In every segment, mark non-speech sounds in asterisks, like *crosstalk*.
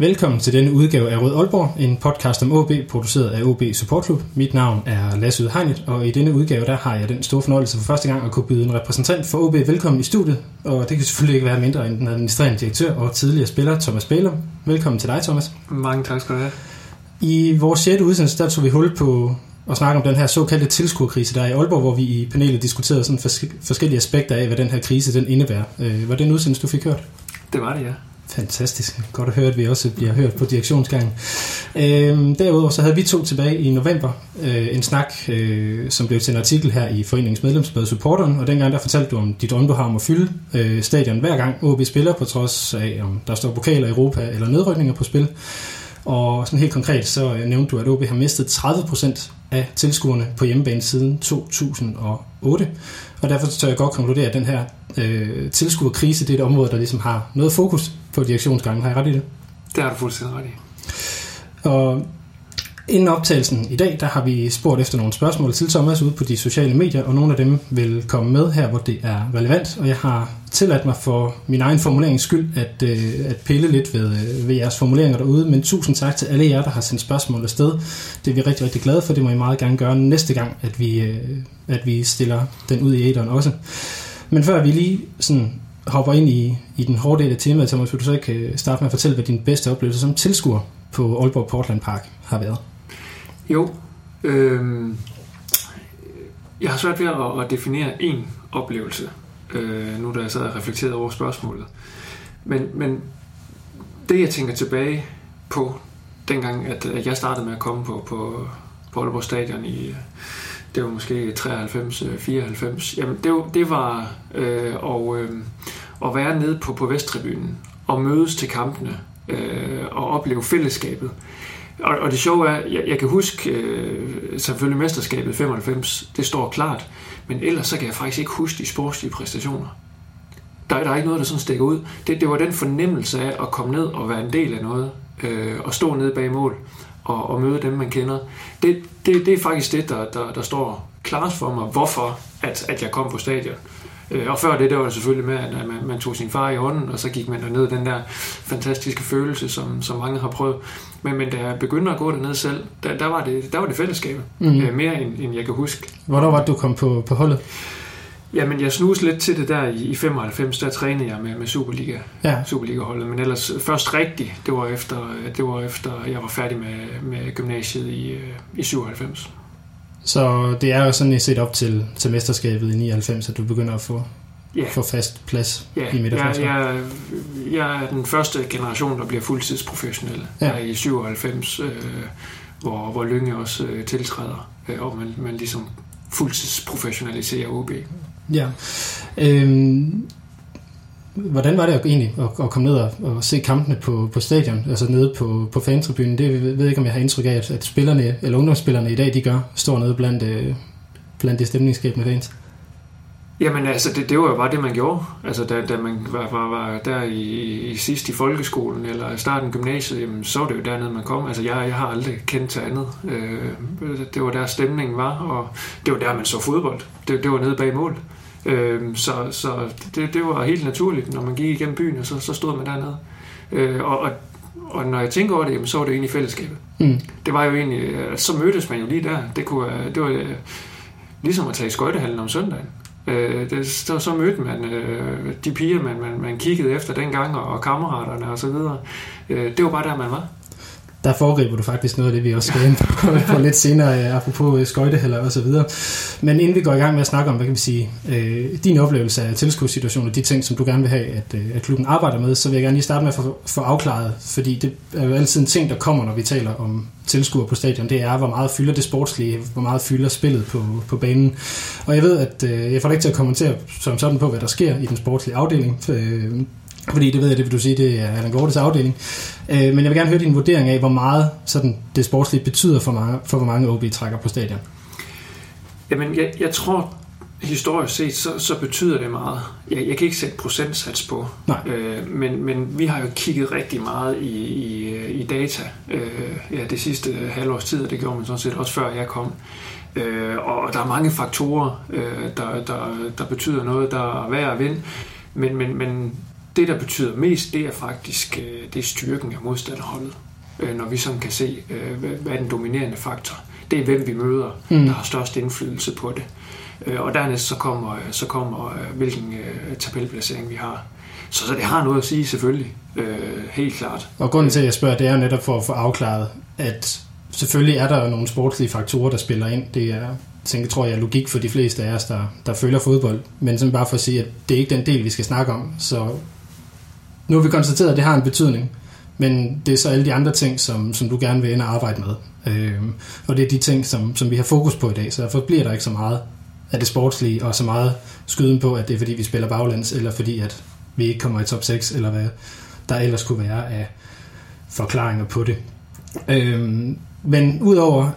Velkommen til denne udgave af Rød Aalborg, en podcast om OB, produceret af OB Support Club. Mit navn er Lasse Udhegnet, og i denne udgave der har jeg den store fornøjelse for første gang at kunne byde en repræsentant for OB velkommen i studiet. Og det kan selvfølgelig ikke være mindre end den administrerende direktør og tidligere spiller Thomas Bælum. Velkommen til dig, Thomas. Mange tak skal du have. I vores 6. udsendelse, der tog vi hul på at snakke om den her såkaldte tilskuerkrise, der er i Aalborg, hvor vi i panelet diskuterede sådan forskellige aspekter af, hvad den her krise den indebærer. Øh, var det en udsendelse, du fik hørt? Det var det, ja. Fantastisk. Godt at høre, at vi også bliver hørt på direktionsgangen. Øh, derudover så havde vi to tilbage i november øh, en snak, øh, som blev til en artikel her i Foreningens medlemsblad Supporteren, og dengang der fortalte du om dit drøm, du har om at fylde øh, stadion hver gang OB spiller, på trods af om der står pokaler i Europa eller nedrykninger på spil. Og sådan helt konkret så øh, nævnte du, at OB har mistet 30% af tilskuerne på hjemmebane siden 2008. Og derfor tør jeg godt konkludere, at den her øh, tilskuerkrise, det er et område, der ligesom har noget fokus på direktionsgangen. Har jeg ret i det? Det har du fuldstændig ret i. Og inden optagelsen i dag, der har vi spurgt efter nogle spørgsmål til Thomas ude på de sociale medier, og nogle af dem vil komme med her, hvor det er relevant. Og jeg har tilladt mig for min egen formulerings skyld at, øh, at pille lidt ved, øh, ved jeres formuleringer derude. Men tusind tak til alle jer, der har sendt spørgsmål afsted. Det er vi rigtig, rigtig glade for. Det må I meget gerne gøre næste gang, at vi, øh, at vi stiller den ud i æderen også. Men før vi lige sådan hopper ind i, i den hårde del af temaet, Thomas, vil du så ikke øh, starte med at fortælle, hvad din bedste oplevelse som tilskuer på Aalborg Portland Park har været? Jo, øh, jeg har svært ved at, at definere en oplevelse, øh, nu da jeg sad og reflekterede over spørgsmålet. Men, men det, jeg tænker tilbage på, dengang at, at jeg startede med at komme på, på, på Aalborg Stadion i, det var måske 93, 94, øh, jamen det, det var øh, og, øh, at være nede på, på Vesttribunen og mødes til kampene øh, og opleve fællesskabet. Og, og det sjove er, jeg, jeg kan huske øh, selvfølgelig mesterskabet 95, det står klart, men ellers så kan jeg faktisk ikke huske de sportslige præstationer. Der, der er ikke noget, der sådan stikker ud. Det, det var den fornemmelse af at komme ned og være en del af noget, øh, og stå nede bag mål og, og møde dem, man kender. Det, det, det er faktisk det, der, der, der står klart for mig, hvorfor at, at jeg kom på stadion. Øh, og før det, der var det selvfølgelig med, at man, man tog sin far i hånden, og så gik man derned den der fantastiske følelse, som, som mange har prøvet. Men, men da jeg begyndte at gå derned selv, der, der, var, det, der var det fællesskabet. Mm. Øh, mere end, end jeg kan huske. Hvornår var det, du kom på, på holdet? Jamen, jeg snusede lidt til det der i, i 95, der trænede jeg med, med Superliga, ja. Superliga-holdet, men ellers først rigtigt, det var efter, det var efter jeg var færdig med, med gymnasiet i, øh, i 97. Så det er jo sådan set op til, til mesterskabet i 99, at du begynder at få, ja. få fast plads ja. i midterforsvaret? Ja, jeg, jeg er den første generation, der bliver fuldtidsprofessionel. Ja. Jeg i 97, øh, hvor, hvor Lynge også øh, tiltræder, øh, og man, man ligesom fuldtidsprofessionaliserer OB. Ja. Øhm, hvordan var det egentlig at, at komme ned og, og se kampene på, på stadion, altså nede på, på fantribunen? Det ved jeg ikke, om jeg har indtryk af, at, at spillerne, eller ungdomsspillerne i dag, de gør, står nede blandt, øh, blandt de stemningsskabende fans. Jamen altså, det, det var jo bare det, man gjorde. Altså, da, da man var, var, var der i, i sidst i folkeskolen, eller starten af gymnasiet, jamen, så var det jo dernede, man kom. Altså, jeg, jeg har aldrig kendt til andet. Øh, det var der, stemningen var, og det var der, man så fodbold. Det, det var nede bag mål. Øh, så så det, det var helt naturligt, når man gik igennem byen, og så, så stod man dernede. Øh, og, og, og når jeg tænker over det, jamen, så var det egentlig fællesskabet. Mm. Det var jo egentlig, så mødtes man jo lige der. Det, kunne, det var ligesom at tage i skøjtehallen om søndagen. Øh, det, så, så mødte man øh, de piger, man, man, man kiggede efter dengang, og, og kammeraterne og så videre. Øh, det var bare der, man var der foregriber du faktisk noget af det, vi også skal ind på, *laughs* på lidt senere, øh, apropos øh, skøjteheller og så videre. Men inden vi går i gang med at snakke om, hvad kan vi sige, øh, din oplevelse af tilskudssituationer, de ting, som du gerne vil have, at, øh, at klubben arbejder med, så vil jeg gerne lige starte med at få, få afklaret, fordi det er jo altid en ting, der kommer, når vi taler om tilskuer på stadion, det er, hvor meget fylder det sportslige, hvor meget fylder spillet på, på banen. Og jeg ved, at øh, jeg får ikke til at kommentere som sådan på, hvad der sker i den sportslige afdeling, øh, fordi det ved jeg, det vil du sige, det er Allan Gortes afdeling. Øh, men jeg vil gerne høre din vurdering af, hvor meget sådan, det sportslige betyder for, mange, for hvor mange OB trækker på stadion. Jamen, jeg, jeg tror, historisk set, så, så betyder det meget. Jeg, jeg kan ikke sætte procentsats på, Nej. Øh, men, men vi har jo kigget rigtig meget i, i, i data øh, ja, det sidste halvårs tid, og det gjorde man sådan set også før jeg kom. Øh, og der er mange faktorer, øh, der, der, der betyder noget, der er værd at vinde, men, men, men det, der betyder mest, det er faktisk øh, det er styrken af modstanderholdet. Øh, når vi sådan kan se, øh, hvad er den dominerende faktor. Det er, hvem vi møder, mm. der har størst indflydelse på det. Og dernæst så kommer, så kommer hvilken tabelplacering vi har. Så, så det har noget at sige selvfølgelig, helt klart. Og grunden til, at jeg spørger, det er netop for at få afklaret, at selvfølgelig er der jo nogle sportslige faktorer, der spiller ind. Det er tænker, tror jeg er logik for de fleste af os, der, der følger fodbold. Men sådan bare for at sige, at det er ikke den del, vi skal snakke om. Så nu har vi konstateret, at det har en betydning, men det er så alle de andre ting, som, som du gerne vil ind og arbejde med. Øh, og det er de ting, som, som vi har fokus på i dag, så derfor bliver der ikke så meget af det sportslige, og så meget skyden på, at det er fordi, vi spiller baglands, eller fordi, at vi ikke kommer i top 6, eller hvad der ellers kunne være af forklaringer på det. Øh, men udover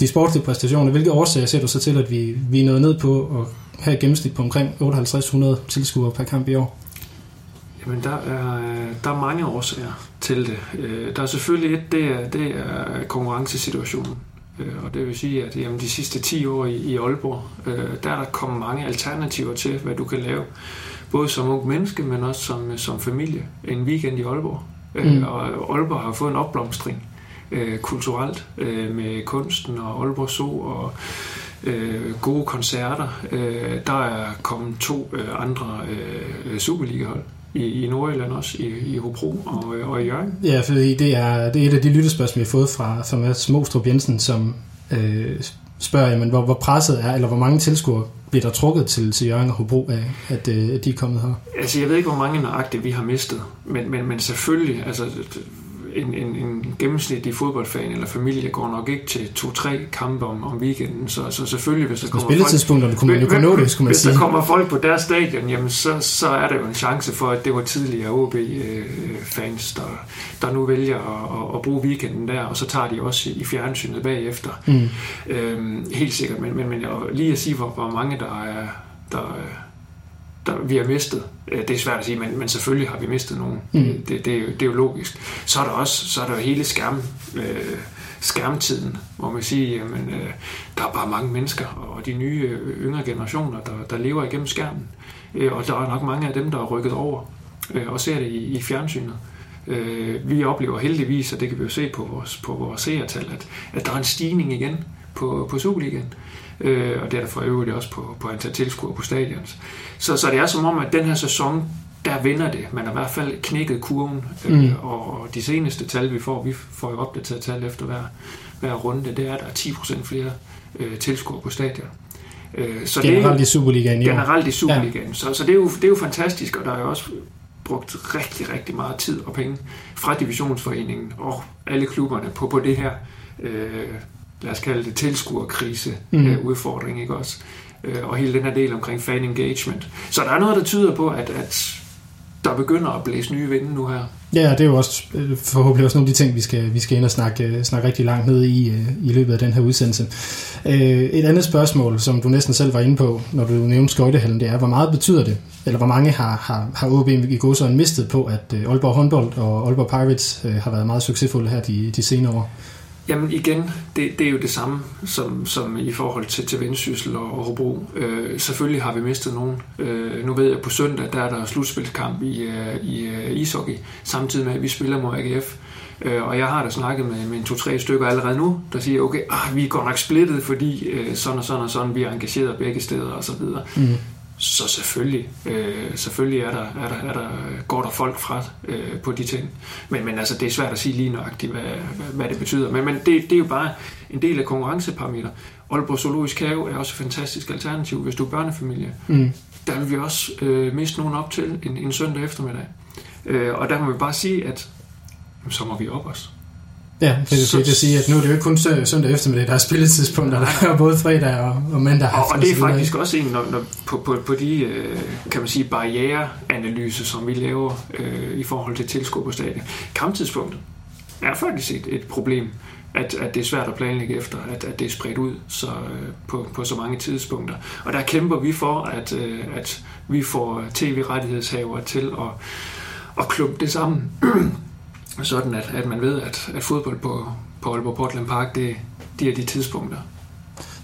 de sportslige præstationer, hvilke årsager ser du så til, at vi, vi er nået ned på at have et gennemsnit på omkring 5800 tilskuere per kamp i år? Jamen, der er, der er mange årsager til det. Øh, der er selvfølgelig et, det er, det er konkurrencesituationen. Øh, og det vil sige, at jamen, de sidste 10 år i, i Aalborg, øh, der er der kommet mange alternativer til, hvad du kan lave. Både som ung menneske, men også som, som familie. En weekend i Aalborg. Mm. Og Aalborg har fået en opblomstring kulturelt med kunsten og Aalborg Zoo og gode koncerter. der er kommet to andre Superliga-hold i, i Nordjylland også, i, i Hobro og, og i Jørgen. Ja, fordi det er, det er et af de lyttespørgsmål, vi har fået fra, fra Mads Mostrup Jensen, som øh, spørger, jamen, hvor, hvor presset er, eller hvor mange tilskuere bliver der trukket til, til Jørgen og Hobro af, at, øh, at de er kommet her? Altså, jeg ved ikke, hvor mange nøjagtigt vi har mistet, men, men, men selvfølgelig, altså, en, en, en gennemsnitlig fodboldfan eller familie går nok ikke til to-tre kampe om, om weekenden, så, så selvfølgelig, hvis der kommer spilletidspunkterne kunne man jo kunne nå det, skulle man hvis sige. der kommer folk på deres stadion, jamen så, så er der jo en chance for, at det var tidligere OB-fans, der, der nu vælger at, at, at bruge weekenden der, og så tager de også i fjernsynet bagefter. Mm. Øhm, helt sikkert, men, men, men lige at sige, hvor, hvor mange der er, der, der vi har mistet. Det er svært at sige, men, men selvfølgelig har vi mistet nogen. Mm. Det, det, er jo, det er jo logisk. Så er der også så er der jo hele skærm, øh, skærmtiden, hvor man siger, jamen, øh, der er bare mange mennesker, og de nye øh, yngre generationer, der, der lever igennem skærmen. Øh, og der er nok mange af dem, der er rykket over øh, og ser det i, i fjernsynet. Øh, vi oplever heldigvis, og det kan vi jo se på vores, på vores seertal, at, at der er en stigning igen på, på Superligaen øh, og det er der for øvrigt også på, på antal tilskuere på stadions. Så, så det er som om, at den her sæson, der vinder det. Man har i hvert fald knækket kurven, øh, mm. og de seneste tal, vi får, vi får jo opdateret tal efter hver, hver runde, det er, at der er 10% flere øh, tilskuere på stadion. Øh, så generelt det, i Superligaen i Generelt i Superligaen. Ja. Så, så det, er jo, det er jo fantastisk, og der er jo også brugt rigtig, rigtig meget tid og penge fra divisionsforeningen og alle klubberne på, på det her øh, lad os kalde det tilskuerkrise mm. øh, udfordring, ikke også? Øh, og hele den her del omkring fan engagement. Så der er noget, der tyder på, at, at der begynder at blæse nye vinde nu her. Ja, det er jo også øh, forhåbentlig også nogle af de ting, vi skal, vi skal ind og snakke, øh, snakke rigtig langt ned i, øh, i løbet af den her udsendelse. Et andet spørgsmål, som du næsten selv var inde på, når du nævnte skøjtehallen, det er, hvor meget betyder det, eller hvor mange har, har, har OB i godsøjne mistet på, at Aalborg håndbold og Aalborg Pirates har været meget succesfulde her de, de senere år? Jamen igen, det, det er jo det samme som, som i forhold til, til Vendsyssel og, og Hobro. Øh, selvfølgelig har vi mistet nogen. Øh, nu ved jeg, at på søndag der er der slutspilskamp i, øh, i uh, ishockey, samtidig med at vi spiller mod AGF. Øh, og jeg har da snakket med, med en to-tre stykker allerede nu, der siger, okay, ah, vi er godt nok splittet, fordi øh, sådan og sådan og sådan, vi er engageret begge steder og så videre. Mm. Så selvfølgelig, øh, selvfølgelig er der, er der, er der, går der folk fra øh, på de ting. Men, men altså, det er svært at sige lige nøjagtigt, hvad, hvad, hvad det betyder. Men, men det, det er jo bare en del af konkurrenceparameter. Aalborg Zoologisk Have er også et fantastisk alternativ, hvis du er børnefamilie. Mm. Der vil vi også øh, miste nogen op til en, en søndag eftermiddag. Øh, og der må vi bare sige, at så må vi op os. Ja, det er det at sige, at nu er det jo ikke kun søndag eftermiddag, der er spilletidspunkter, der er både fredag og, og mandag. Og, og det er faktisk også en, når, når, på, på, på de øh, kan man sige, barriereanalyser, som vi laver øh, i forhold til tilskuer på stadion. Kamptidspunktet er faktisk et, et problem, at, at det er svært at planlægge efter, at, at det er spredt ud så, øh, på, på så mange tidspunkter. Og der kæmper vi for, at, øh, at vi får tv-rettighedshavere til at, at klumpe det sammen sådan at, at man ved, at, at fodbold på, på Aalborg Portland Park, det, det er de tidspunkter.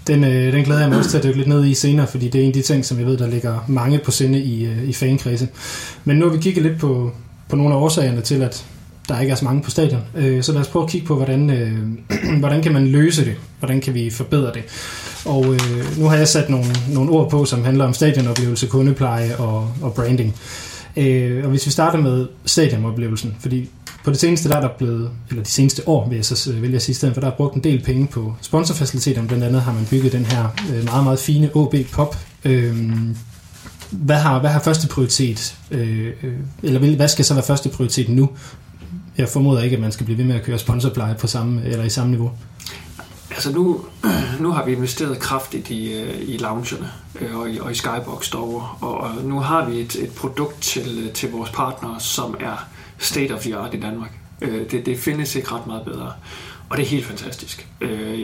Den, øh, den glæder jeg mig også til at dykke lidt ned i senere, fordi det er en af de ting, som jeg ved, der ligger mange på sinde i, øh, i fankredse. Men nu har vi kigget lidt på, på nogle af årsagerne til, at der ikke er så mange på stadion. Øh, så lad os prøve at kigge på, hvordan, øh, *clears throat* hvordan kan man løse det? Hvordan kan vi forbedre det? Og øh, nu har jeg sat nogle, nogle ord på, som handler om stadionoplevelse, kundepleje og, og branding. Øh, Øh, og hvis vi starter med stadionoplevelsen, fordi på det seneste der er der blevet, eller de seneste år vil jeg så øh, vil jeg sige, stedet for der er brugt en del penge på sponsorfaciliteter. Blandt andet har man bygget den her øh, meget, meget fine OB Pop. Øh, hvad har, hvad har første prioritet, øh, øh eller hvad skal så være første prioritet nu? Jeg formoder ikke, at man skal blive ved med at køre sponsorpleje på samme, eller i samme niveau. Altså nu, *clears throat* nu har vi investeret kraftigt i, øh, i loungerne øh, og i, og i Skybox derovre, og nu har vi et, et produkt til, øh, til vores partnere, som er state of the art i Danmark. Det, det findes ikke ret meget bedre. Og det er helt fantastisk.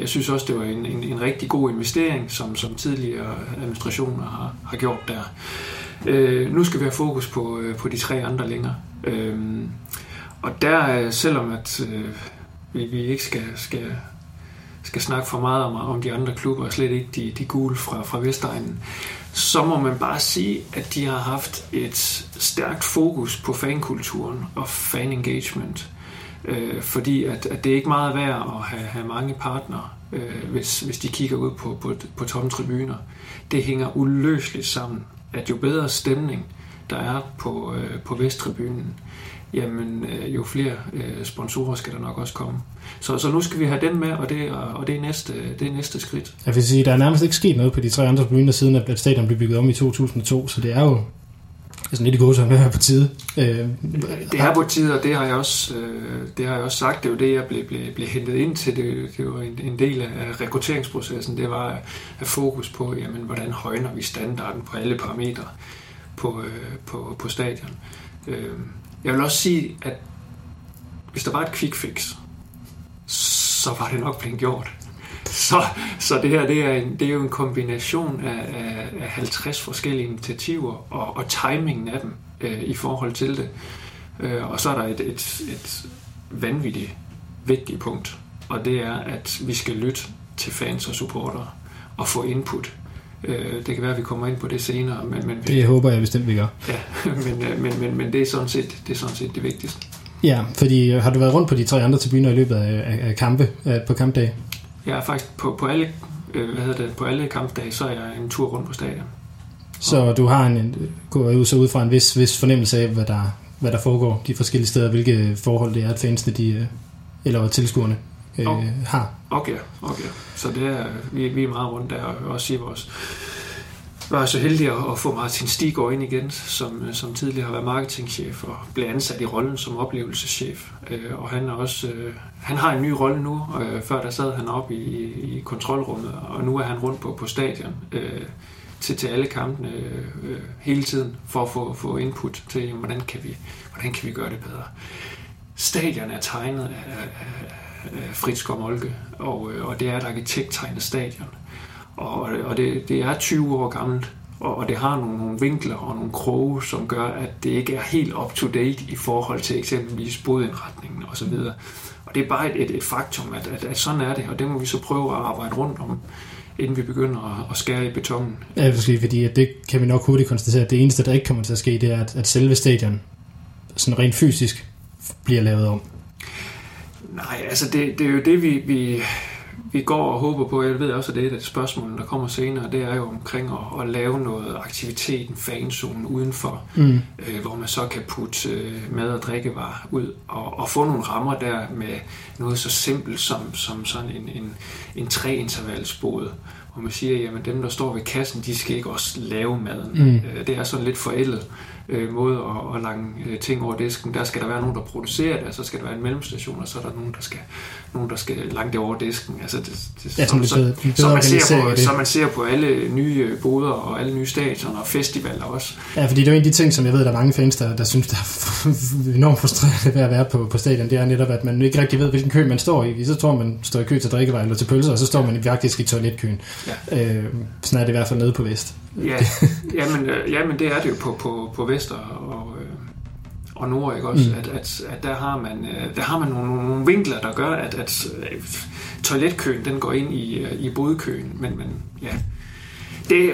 Jeg synes også, det var en, en, en rigtig god investering, som, som tidligere administrationer har, har gjort der. Nu skal vi have fokus på, på de tre andre længere. Og der, selvom at vi, vi ikke skal, skal, skal snakke for meget om, om de andre klubber, og slet ikke de, de gule fra, fra Vestegnen, så må man bare sige, at de har haft et stærkt fokus på fankulturen og fan engagement. Øh, fordi at, at det er ikke meget værd at have, have mange partnere, øh, hvis, hvis de kigger ud på, på, på tomme tribuner. Det hænger uløseligt sammen, at jo bedre stemning der er på, øh, på Vesttribunen, jamen øh, jo flere øh, sponsorer skal der nok også komme. Så, så nu skal vi have dem med, og det, og det, er, næste, det er næste skridt. Jeg vil sige, der er nærmest ikke sket noget på de tre andre tribuner, siden at stadion blev bygget om i 2002, så det er jo sådan lidt i gode med at på tide. Øh, det er på tide, og det har jeg også, øh, det har jeg også sagt. Det er jo det, jeg blev, blev, blev hentet ind til. Det, det var en, en del af rekrutteringsprocessen. Det var at fokus på, jamen, hvordan højner vi standarden på alle parametre på, øh, på, på stadion. Øh, jeg vil også sige, at hvis der var et quick fix, så var det nok blevet gjort. Så, så det her det er, en, det er jo en kombination af, af, af 50 forskellige initiativer og, og timingen af dem øh, i forhold til det. Øh, og så er der et, et, et vanvittigt vigtigt punkt, og det er, at vi skal lytte til fans og supportere og få input. Øh, det kan være, at vi kommer ind på det senere. Men, men, det håber jeg bestemt, vi gør. Ja, *laughs* men, øh, men, men, men det, er sådan set, det er sådan set det vigtigste. Ja, fordi øh, har du været rundt på de tre andre tribuner i løbet af, af kampe på kampdag? Jeg er faktisk på, på alle hvad hedder det, på alle kampdage, så er jeg en tur rundt på stadion. Så du har en, går ud, så ud fra en vis, vis fornemmelse af, hvad der, hvad der foregår de forskellige steder, hvilke forhold det er, at fansene de, eller tilskuerne øh, oh. har. Okay, okay. Så det er, vi, vi er meget rundt der, og også i vores var så heldig at få Martin Stigård ind igen, som, som tidligere har været marketingchef og blev ansat i rollen som oplevelseschef. Øh, og han, er også, øh, han har en ny rolle nu. Øh, før der sad han op i, i kontrolrummet, og nu er han rundt på, på stadion til, til alle kampene hele tiden, for at få, få input til, hvordan kan, vi, hvordan kan vi gøre det bedre. Stadion er tegnet af, af, af Fritz Molke, og, øh, og det er et arkitekttegnet stadion. Og, og det, det er 20 år gammelt, og, og det har nogle, nogle vinkler og nogle kroge, som gør, at det ikke er helt up-to-date i forhold til eksempelvis bodindretningen osv. Og det er bare et, et, et faktum, at, at, at sådan er det, og det må vi så prøve at arbejde rundt om inden vi begynder at, at skære i betongen. Ja, fordi at det kan vi nok hurtigt konstatere, at det eneste, der ikke kommer til at ske, det er, at, at selve stadion sådan rent fysisk bliver lavet om. Nej, altså det, det er jo det, vi, vi, vi går og håber på, jeg ved også, at det er et af de spørgsmål, der kommer senere, det er jo omkring at, at lave noget aktivitet, en fanzone udenfor, mm. øh, hvor man så kan putte øh, mad- og drikkevarer ud, og, og få nogle rammer der med noget så simpelt som, som sådan en, en, en træintervalsbåd, hvor man siger, jamen dem, der står ved kassen, de skal ikke også lave maden. Mm. Øh, det er sådan lidt forældet øh, måde at, at lange øh, ting over disken. Der skal der være nogen, der producerer det, og så skal der være en mellemstation, og så er der nogen, der skal, nogen, der skal lange det over disken. Altså det, det, ja, som, så, så, så, man ser på, så man ser på alle nye boder og alle nye stadioner og festivaler også. Ja, fordi det er jo en af de ting, som jeg ved, der er mange fans, der, der synes, der er *laughs* enormt frustrerende ved at være på, på stadion. Det er netop, at man ikke rigtig ved, hvilken kø man står i. Så tror man står i kø til drikkevarer eller til pølser, og så står man faktisk i toiletkøen. Ja. Øh, sådan er det i hvert fald nede på Vest. Ja, *laughs* jamen, øh, jamen det er det jo på, på, på Vester og, øh, og Nord, ikke også? Mm. At, at, at der har man, øh, der har man nogle, nogle vinkler, der gør, at, at toiletkøen den går ind i, i bodkøen. Men, men ja, det,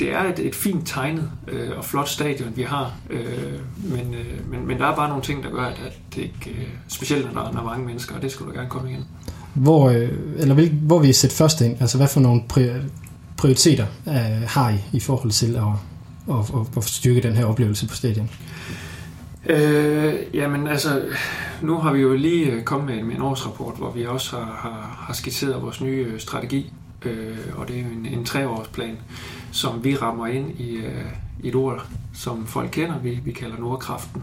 det er et, et fint tegnet øh, og flot stadion, vi har. Øh, men, øh, men, men der er bare nogle ting, der gør, at, at det ikke... Øh, specielt når der, er mange mennesker, og det skulle du gerne komme igen. Hvor, øh, eller vil, hvor vil I sætte først ind? Altså hvad for nogle prioriteter øh, har I i forhold til at, at, at, at styrke den her oplevelse på stadion? Øh, jamen altså, nu har vi jo lige øh, kommet med, med en årsrapport, hvor vi også har, har, har skitseret vores nye øh, strategi, øh, og det er en, en treårsplan, som vi rammer ind i, øh, i et ord, som folk kender, vi, vi kalder Nordkraften.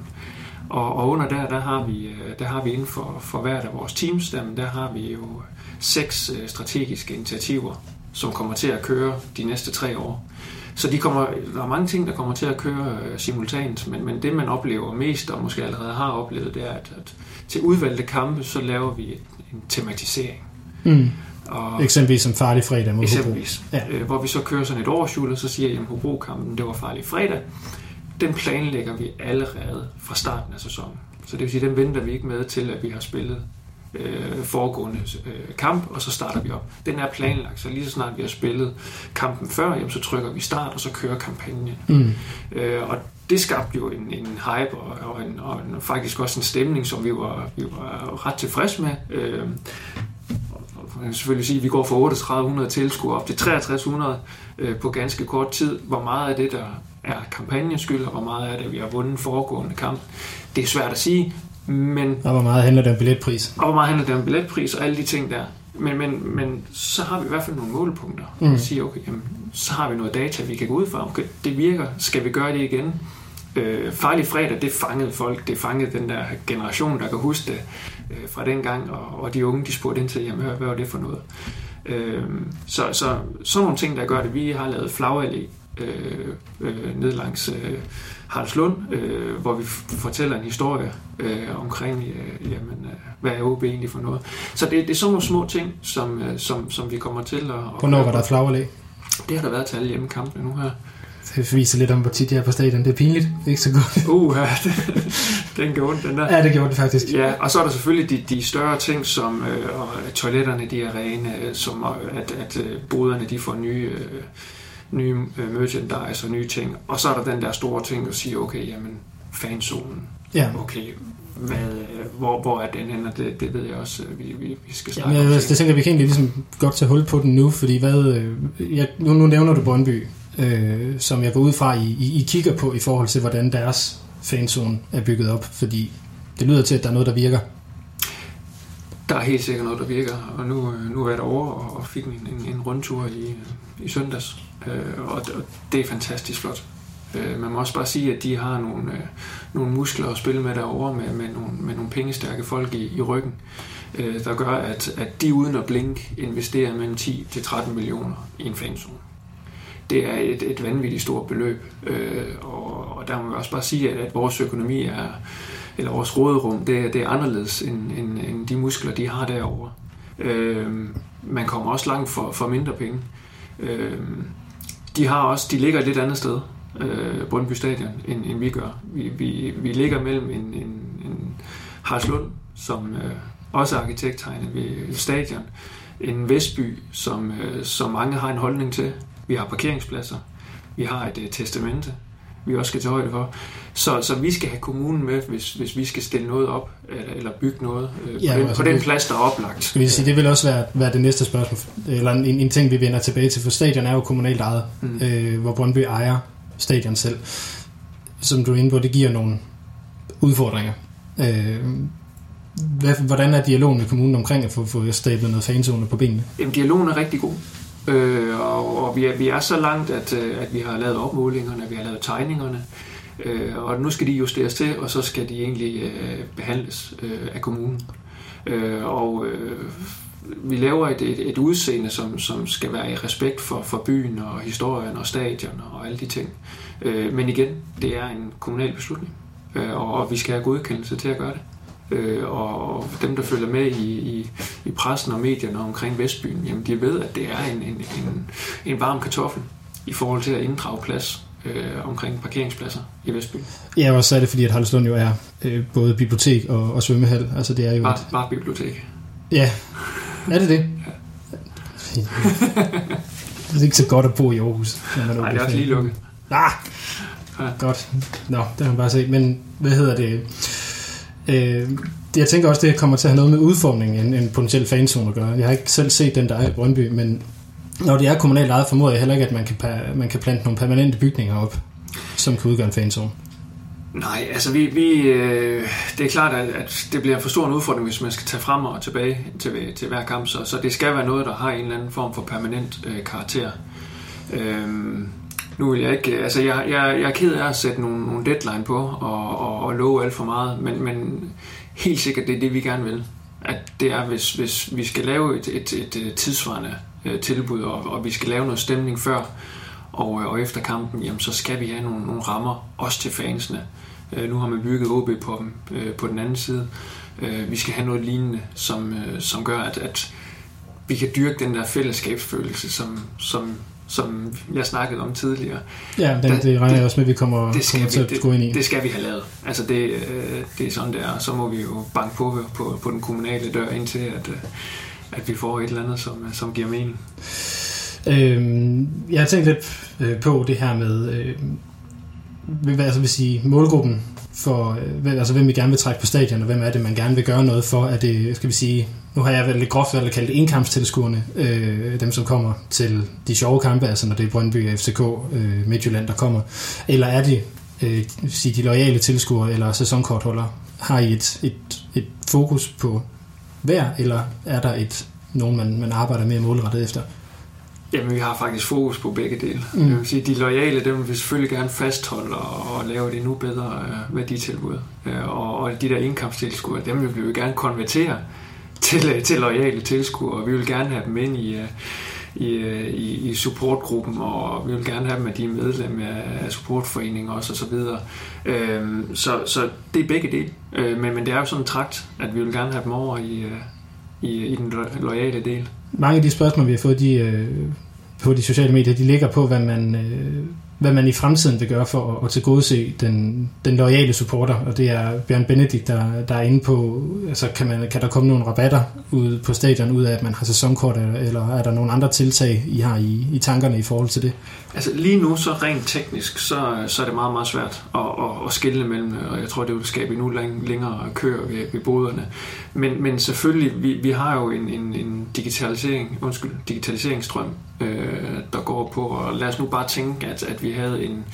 Og, og under der, der har vi, øh, der har vi inden for, for hvert af vores teams, der, der har vi jo seks strategiske initiativer, som kommer til at køre de næste tre år. Så de kommer, der er mange ting, der kommer til at køre øh, simultant, men, men det man oplever mest, og måske allerede har oplevet, det er, at, at til udvalgte kampe, så laver vi en tematisering. Mm. Og eksempelvis som farlig fredag mod Eksempelvis. Ja. Øh, hvor vi så kører sådan et årshjul, og så siger jeg, at Hobro-kampen, det var farlig fredag. Den planlægger vi allerede fra starten af sæsonen. Så det vil sige, den venter vi ikke med til, at vi har spillet øh, foregående øh, kamp, og så starter vi op. Den er planlagt, så lige så snart vi har spillet kampen før, jamen, så trykker vi start, og så kører kampagnen. Mm. Øh, og det skabte jo en, en hype og, og, en, og en, faktisk også en stemning, som vi var, vi var ret tilfredse med. Øh, man kan selvfølgelig sige, at vi går fra 3800 tilskuere op til 6300 øh, på ganske kort tid. Hvor meget af det, der er kampagnes skyld, og hvor meget af det, vi har vundet foregående kamp, det er svært at sige, men, og hvor meget handler det om billetpris? Og hvor meget handler det om billetpris og alle de ting der. Men, men, men så har vi i hvert fald nogle målepunkter. Mm. Og siger, okay, jamen, så har vi noget data, vi kan gå ud fra. Okay, det virker. Skal vi gøre det igen? Øh, farlig fredag, det fangede folk. Det fangede den der generation, der kan huske det øh, fra den gang. Og, og de unge, de spurgte ind til, jamen, hvad, hvad var det for noget? Øh, så, så sådan nogle ting, der gør det. Vi har lavet flagallé øh, øh, ned langs øh, Haraldslund, øh, hvor vi fortæller en historie øh, omkring, øh, jamen, øh, hvad er OB egentlig for noget. Så det, det er sådan nogle små ting, som, øh, som, som vi kommer til at... Hvornår var der flagrelæg? Det har der været til alle hjemmekampene nu her. Det viser lidt om, hvor tit jeg er på stadion. Det er pinligt. Det er ikke så godt. Uh, ja, *laughs* det, den gjorde ondt, den der. Ja, det gjorde det faktisk. Ja, og så er der selvfølgelig de, de større ting, som øh, og toiletterne de er rene, som at, at øh, boderne de får nye... Øh, nye øh, merchandise og nye ting. Og så er der den der store ting, at sige, okay, jamen, fanzonen. Ja. Okay, hvad, øh, hvor, hvor er den henne, det, det ved jeg også, øh, vi, vi, vi skal snakke ja, men, om. Det tænker vi kan egentlig ligesom godt tage hul på den nu, fordi hvad, jeg, nu, nu nævner du Brøndby, øh, som jeg går ud fra, I, I, I kigger på i forhold til, hvordan deres fanzone er bygget op, fordi det lyder til, at der er noget, der virker. Der er helt sikkert noget, der virker, og nu, nu er jeg derovre og fik en, en, en rundtur i, i søndags, Øh, og, og det er fantastisk flot. Øh, man må også bare sige, at de har nogle, øh, nogle muskler at spille med derovre, med, med, nogle, med nogle pengestærke folk i, i ryggen, øh, der gør, at, at de uden at blinke investerer mellem 10 til 13 millioner i en fanzone. Det er et, et vanvittigt stort beløb, øh, og, og der må vi også bare sige, at, at vores økonomi er, eller vores råderum, det, det er anderledes end, end, end de muskler, de har derovre. Øh, man kommer også langt for, for mindre penge. Øh, de har også, de ligger et lidt andet sted, øh, Brøndby Stadion, end, end vi gør. Vi, vi, vi ligger mellem en, en, en Harslund, som øh, også er arkitekttegnet ved stadion, en Vestby, som, øh, som mange har en holdning til. Vi har parkeringspladser, vi har et øh, testamente, vi også skal tage højde for. Så, så vi skal have kommunen med, hvis, hvis vi skal stille noget op, eller, eller bygge noget øh, Ja, på, den, altså, på den plads, der er oplagt. Skal vi sige, det vil også være, være det næste spørgsmål, eller en, en ting, vi vender tilbage til, for stadion er jo kommunalt ejet, Mm. øh, hvor Brøndby ejer stadion selv. Som du er inde på, det giver nogle udfordringer. Øh, hvad, hvordan er dialogen med kommunen omkring at få, få stablet noget fanzone på benene? Jamen, dialogen er rigtig god. Øh, og og vi, er, vi er så langt, at, øh, at vi har lavet opmålingerne, vi har lavet tegningerne, øh, og nu skal de justeres til, og så skal de egentlig øh, behandles øh, af kommunen. Øh, og øh, vi laver et, et, et udseende, som, som skal være i respekt for, for byen og historien og stadion og alle de ting. Øh, men igen, det er en kommunal beslutning, øh, og, og vi skal have godkendelse til at gøre det. Øh, og dem, der følger med i, i, i pressen og medierne omkring Vestbyen, jamen de ved, at det er en, en, en, en varm kartoffel i forhold til at inddrage plads øh, omkring parkeringspladser i Vestbyen. Ja, og så er det fordi, at Haraldslund jo er øh, både bibliotek og, og svømmehal. Altså det er jo Bare, et, bare bibliotek. Ja, er det det? *laughs* det er ikke så godt at bo i Aarhus. når man Nej, det er også lige lukket. Ah, Ja. godt. Nå, det kan man bare se. Men hvad hedder det? Øh, jeg tænker også, det kommer til at have noget med udformningen end en potentiel fanzone at gøre. Jeg har ikke selv set den, der er i Brøndby, men når det er kommunalt ejet, formoder jeg heller ikke, at man kan, man kan plante nogle permanente bygninger op, som kan udgøre en fanzone. Nej, altså vi, vi, øh, det er klart, at, at det bliver for stor en udfordring, hvis man skal tage frem og tilbage til, til hver kamp, så, så det skal være noget, der har en eller anden form for permanent øh, karakter. Øh, nu vil jeg ikke, øh, altså jeg, jeg, jeg er ked af at sætte nogle, nogle deadline på og, og, og love alt for meget, men, men helt sikkert det er det, vi gerne vil. At det er, hvis, hvis vi skal lave et, et, et, et tidsvarende øh, tilbud, og, og vi skal lave noget stemning før og, øh, og efter kampen, jamen, så skal vi have nogle, nogle rammer, også til fansene. Øh, nu har man bygget OB på dem øh, på den anden side. Øh, vi skal have noget lignende, som, øh, som gør, at, at vi kan dyrke den der fællesskabsfølelse, som, som, som jeg snakkede om tidligere. Ja, den, det regner jeg også med, at vi kommer, Det skal, kommer til vi, at gå ind i. det, det skal vi have lavet. Altså det, øh, det er sådan, det er. Så må vi jo banke på, på, på den kommunale dør, indtil at, øh, at vi får et eller andet, som, som giver mening. Øhm, jeg har tænkt lidt øh, på det her med, øh, hvad altså vil sige, målgruppen for, øh, altså hvem vi gerne vil trække på stadion, og hvem er det, man gerne vil gøre noget for. Er det, skal vi sige, nu har jeg været lidt groft valgt at kalde det enkampstilskuerne, øh, dem som kommer til de sjove kampe, altså når det er Brøndby og FCK, øh, Midtjylland, der kommer. Eller er det øh, sige, de loyale tilskuere eller sæsonkortholdere? Har I et, et, et fokus på hver, eller er der et nogen, man, man arbejder mere målrettet efter? Jamen, vi har faktisk fokus på begge dele. Mm. Jeg vil sige, de loyale, dem vil vi selvfølgelig gerne fastholde og, og lave det endnu bedre øh, værditilbud. Øh, og, og de der indkampstilskuere, dem vil vi jo gerne konvertere til, øh, til loyale tilskuere, og vi vil gerne have dem ind i, øh, i, øh, i, i supportgruppen, og vi vil gerne have dem, at de er medlem af, supportforeningen også, og så videre. Øhm, så, så det er begge dele. Øh, men, men det er jo sådan en trakt, at vi vil gerne have dem over i, i, i den lojale loyale del. mange af de spørgsmål, vi har fået de, øh, på de sociale medier, de ligger på, hvad man, øh, hvad man i fremtiden vil gøre for at, at tilgodese den, den loyale supporter, og det er Bjørn Benedikt, der, der er inde på, altså kan, man, kan der komme nogle rabatter ud på stadion, ud af at man har sæsonkort, eller, eller er der nogle andre tiltag, I har i, i tankerne i forhold til det? Altså lige nu, så rent teknisk, så, så er det meget, meget svært at, at, at skille mellem, øh, og jeg tror, det vil skabe endnu længere køer ved, ved boderne. Men, men selvfølgelig, vi, vi har jo en, en, en digitalisering, undskyld, digitaliseringsstrøm, øh, der går på, og lad os nu bare tænke, at, at vi havde en,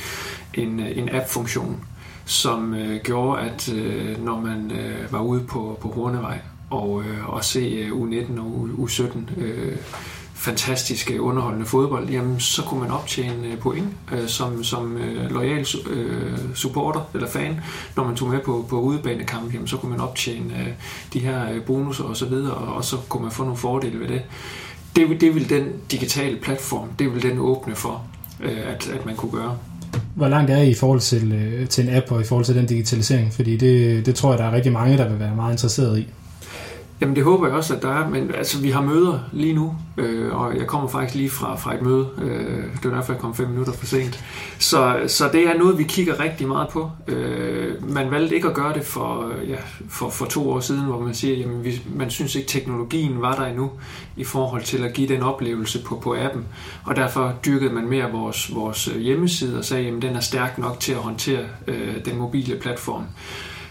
en, en app-funktion, som øh, gjorde, at øh, når man øh, var ude på, på Hornevej og, øh, og se øh, U19 og U, U17 øh, fantastiske, underholdende fodbold, jamen så kunne man optjene øh, point øh, som, som øh, lojal øh, supporter eller fan. Når man tog med på, på udebanekamp, jamen så kunne man optjene øh, de her øh, bonusser og så videre, og, og så kunne man få nogle fordele ved det. Det, det vil den digitale platform, det vil den åbne for, øh, at, at man kunne gøre. Hvor langt er I i forhold til, øh, til en app og i forhold til den digitalisering? Fordi det, det tror jeg, der er rigtig mange, der vil være meget interesseret i. Jamen det håber jeg også, at der er, men altså vi har møder lige nu, øh, og jeg kommer faktisk lige fra, fra et møde, øh, det var derfor jeg kom fem minutter for sent. Så, så det er noget, vi kigger rigtig meget på. Øh, man valgte ikke at gøre det for, ja, for, for to år siden, hvor man siger, jamen vi, man synes ikke teknologien var der endnu i forhold til at give den oplevelse på, på appen, og derfor dyrkede man mere vores, vores hjemmeside og sagde, jamen den er stærk nok til at håndtere øh, den mobile platform.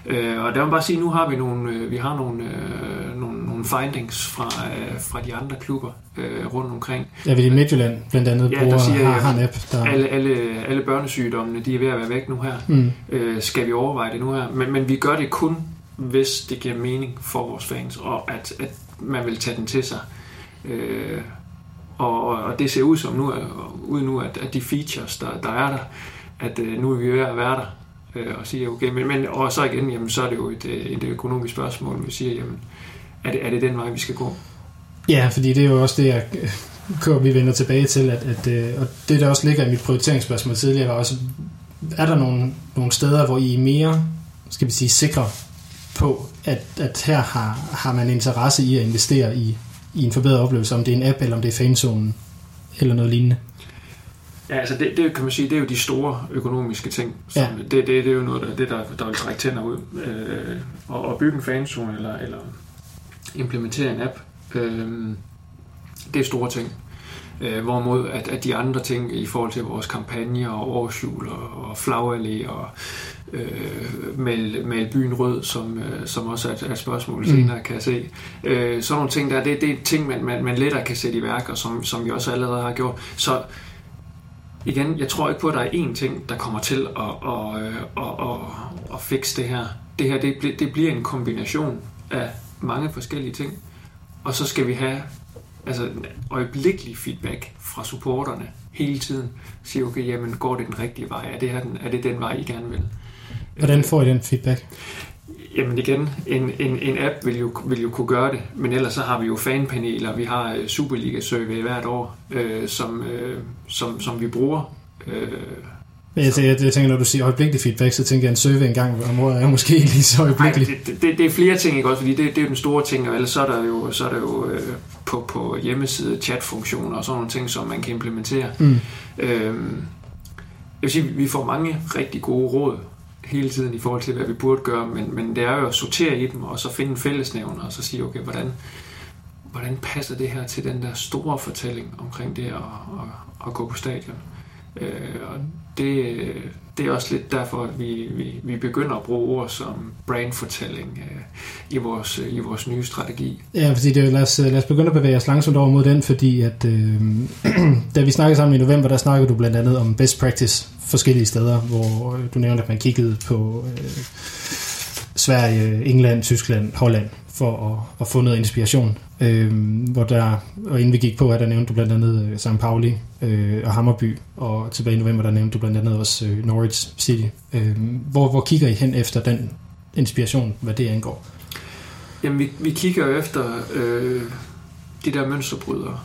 Øh, og der må bare sige, nu har vi nogle, øh, vi har nogle, øh, nogle, nogle findings fra, øh, fra de andre klubber øh, rundt omkring. Ja, vi i Midtjylland blandt andet ja, bruger, siger, har, har en app. Der... Alle, alle, alle børnesygdommene, de er ved at være væk nu her. Mm. Øh, skal vi overveje det nu her? Men, men vi gør det kun, hvis det giver mening for vores fans, og at, at man vil tage den til sig. Øh, og, og det ser ud som nu, ud nu at, at de features, der, der er der, at øh, nu er vi ved at være der øh, og siger, okay, men, men og så igen, jamen, så er det jo et, øh, et økonomisk spørgsmål, vi siger, jamen, er det, er det den vej, vi skal gå? Ja, fordi det er jo også det, jeg øh, vi vender tilbage til, at, at, øh, og det der også ligger i mit prioriteringsspørgsmål tidligere, var også, er der nogle, nogle steder, hvor I er mere, skal vi sige, sikre på, at, at her har, har man interesse i at investere i, i en forbedret oplevelse, om det er en app, eller om det er fanzonen, eller noget lignende? Ja, altså det, det kan man sige, det er jo de store økonomiske ting. Som, ja. det, det, det er jo noget, der, det, der, der vil trække tænder ud. Øh, og, og bygge en fanzone eller, eller implementere en app, øh, det er store ting. Øh, hvorimod at, at de andre ting i forhold til vores kampagner og årsjul og, og flagallé og øh, mal, mal byen rød, som, øh, som også er et, er et spørgsmål mm. senere, kan jeg se. Øh, sådan nogle ting der, det, det er ting, man, man, man lettere kan sætte i værk, og som, som vi også allerede har gjort. Så igen, jeg tror ikke på, at der er én ting, der kommer til at, at, at, at, at, at fikse det her. Det her, det, det bliver en kombination af mange forskellige ting. Og så skal vi have altså, øjeblikkelig feedback fra supporterne hele tiden. Sige, okay, jamen, går det den rigtige vej? Er det, her den, er det den vej, I gerne vil? Hvordan får I den feedback? Jamen igen, en, en, en app vil jo, vil jo kunne gøre det, men ellers så har vi jo fanpaneler, vi har øh, Superliga-survey hvert år, øh, som, øh, som, som vi bruger. Øh, jeg, jeg, jeg tænker, når du siger øjeblikkelig feedback, så tænker jeg, en survey en gang om året er måske ikke lige så øjeblikkelig. Nej, det, det, det, er flere ting, ikke også? Fordi det, det er jo den store ting, og ellers så er der jo, så er der jo øh, på, på hjemmeside chatfunktioner og sådan nogle ting, som man kan implementere. Mm. Øh, jeg vil sige, vi får mange rigtig gode råd hele tiden i forhold til, hvad vi burde gøre, men, men det er jo at sortere i dem, og så finde en fællesnævner, og så sige, okay, hvordan, hvordan passer det her til den der store fortælling omkring det at, at, at gå på stadion? Øh, og det, det er også lidt derfor, at vi, vi, vi begynder at bruge ord som brandfortælling øh, i, vores, øh, i vores nye strategi. Ja, fordi det, lad, os, øh, lad os begynde at bevæge os langsomt over mod den, fordi at øh, *clears throat* da vi snakkede sammen i november, der snakkede du blandt andet om best practice forskellige steder, hvor øh, du nævnte, at man kiggede på øh, Sverige, England, Tyskland, Holland for at, at få noget inspiration. Øh, hvor der, og inden vi gik på, at der nævnte du blandt andet øh, St. Pauli øh, og Hammerby, og tilbage i november, der nævnte du blandt andet også øh, Norwich City. Øh, hvor, hvor kigger I hen efter den inspiration, hvad det angår? Jamen, vi, vi kigger efter øh, de der mønsterbrydere,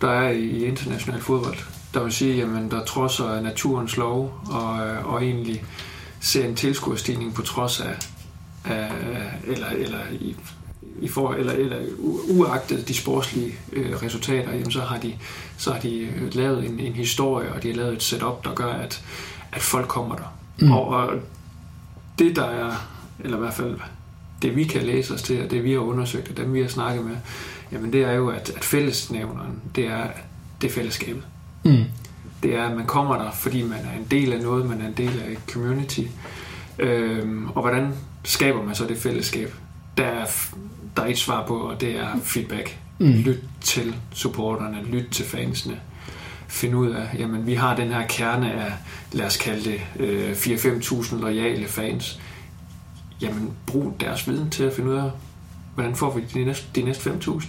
der er i international fodbold der vil sige, jamen der trodser naturens lov, og, øh, og egentlig ser en tilskuerstigning på trods af, af eller, eller i, i for, eller, eller uagtet de sportslige øh, resultater, jamen så har de, så har de øh, lavet en, en historie, og de har lavet et setup, der gør, at, at folk kommer der. Mm. Og, og det der er, eller i hvert fald det vi kan læse os til, og det vi har undersøgt, og dem vi har snakket med, jamen det er jo, at, at fællesnævneren, det er, det er fællesskabet. Mm. Det er, at man kommer der, fordi man er en del af noget, man er en del af et community. Øhm, og hvordan skaber man så det fællesskab? Der er, der er et svar på, og det er feedback. Mm. Lyt til supporterne, lyt til fansene. Find ud af, jamen vi har den her kerne af, lad os kalde det, øh, 4-5.000 lojale fans. Jamen brug deres viden til at finde ud af, hvordan får vi de næste, de næste 5.000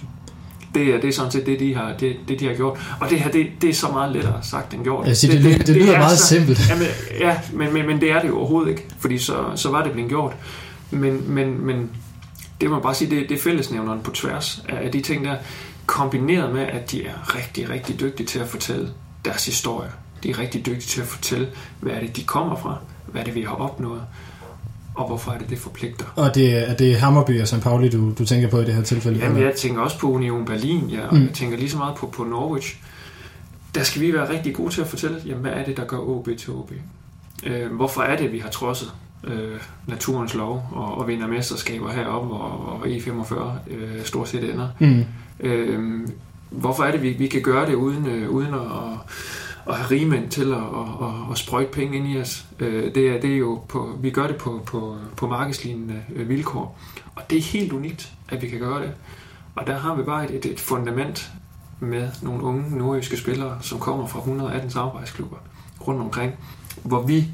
det, er, det er sådan set det, de har, det, det, de har gjort. Og det her, det, det er så meget lettere sagt end gjort. Altså, det, det, det, det lyder det meget så, simpelt. Jamen, ja, men, men, men det er det jo overhovedet ikke, fordi så, så var det blevet gjort. Men, men, men det må man bare sige, det, det er fællesnævneren på tværs af de ting der, kombineret med, at de er rigtig, rigtig dygtige til at fortælle deres historie. De er rigtig dygtige til at fortælle, hvad er det, de kommer fra, hvad er det, vi har opnået. og hvorfor er det, det forpligter. Og det, er det Hammerby og St. Pauli, du, du tænker på i det her tilfælde? Jamen, jeg tænker også på Union Berlin, ja, og mm. jeg tænker lige så meget på, på Norwich. Der skal vi være rigtig gode til at fortælle, jamen, hvad er det, der gør OB til OB? Øh, hvorfor er det, vi har trodset øh, naturens lov og, og vinder mesterskaber heroppe, og, og E45 øh, stort set ender? Mm. Øh, hvorfor er det, vi, vi kan gøre det uden, øh, uden at at have rigmænd til at, at, at, at sprøjte penge ind i os. Øh, det er, det er jo på, vi gør det på, på, på markedslignende øh, vilkår. Og det er helt unikt, at vi kan gøre det. Og der har vi bare et, et fundament med nogle unge nordjyske spillere, som kommer fra 118 samarbejdsklubber rundt omkring, hvor vi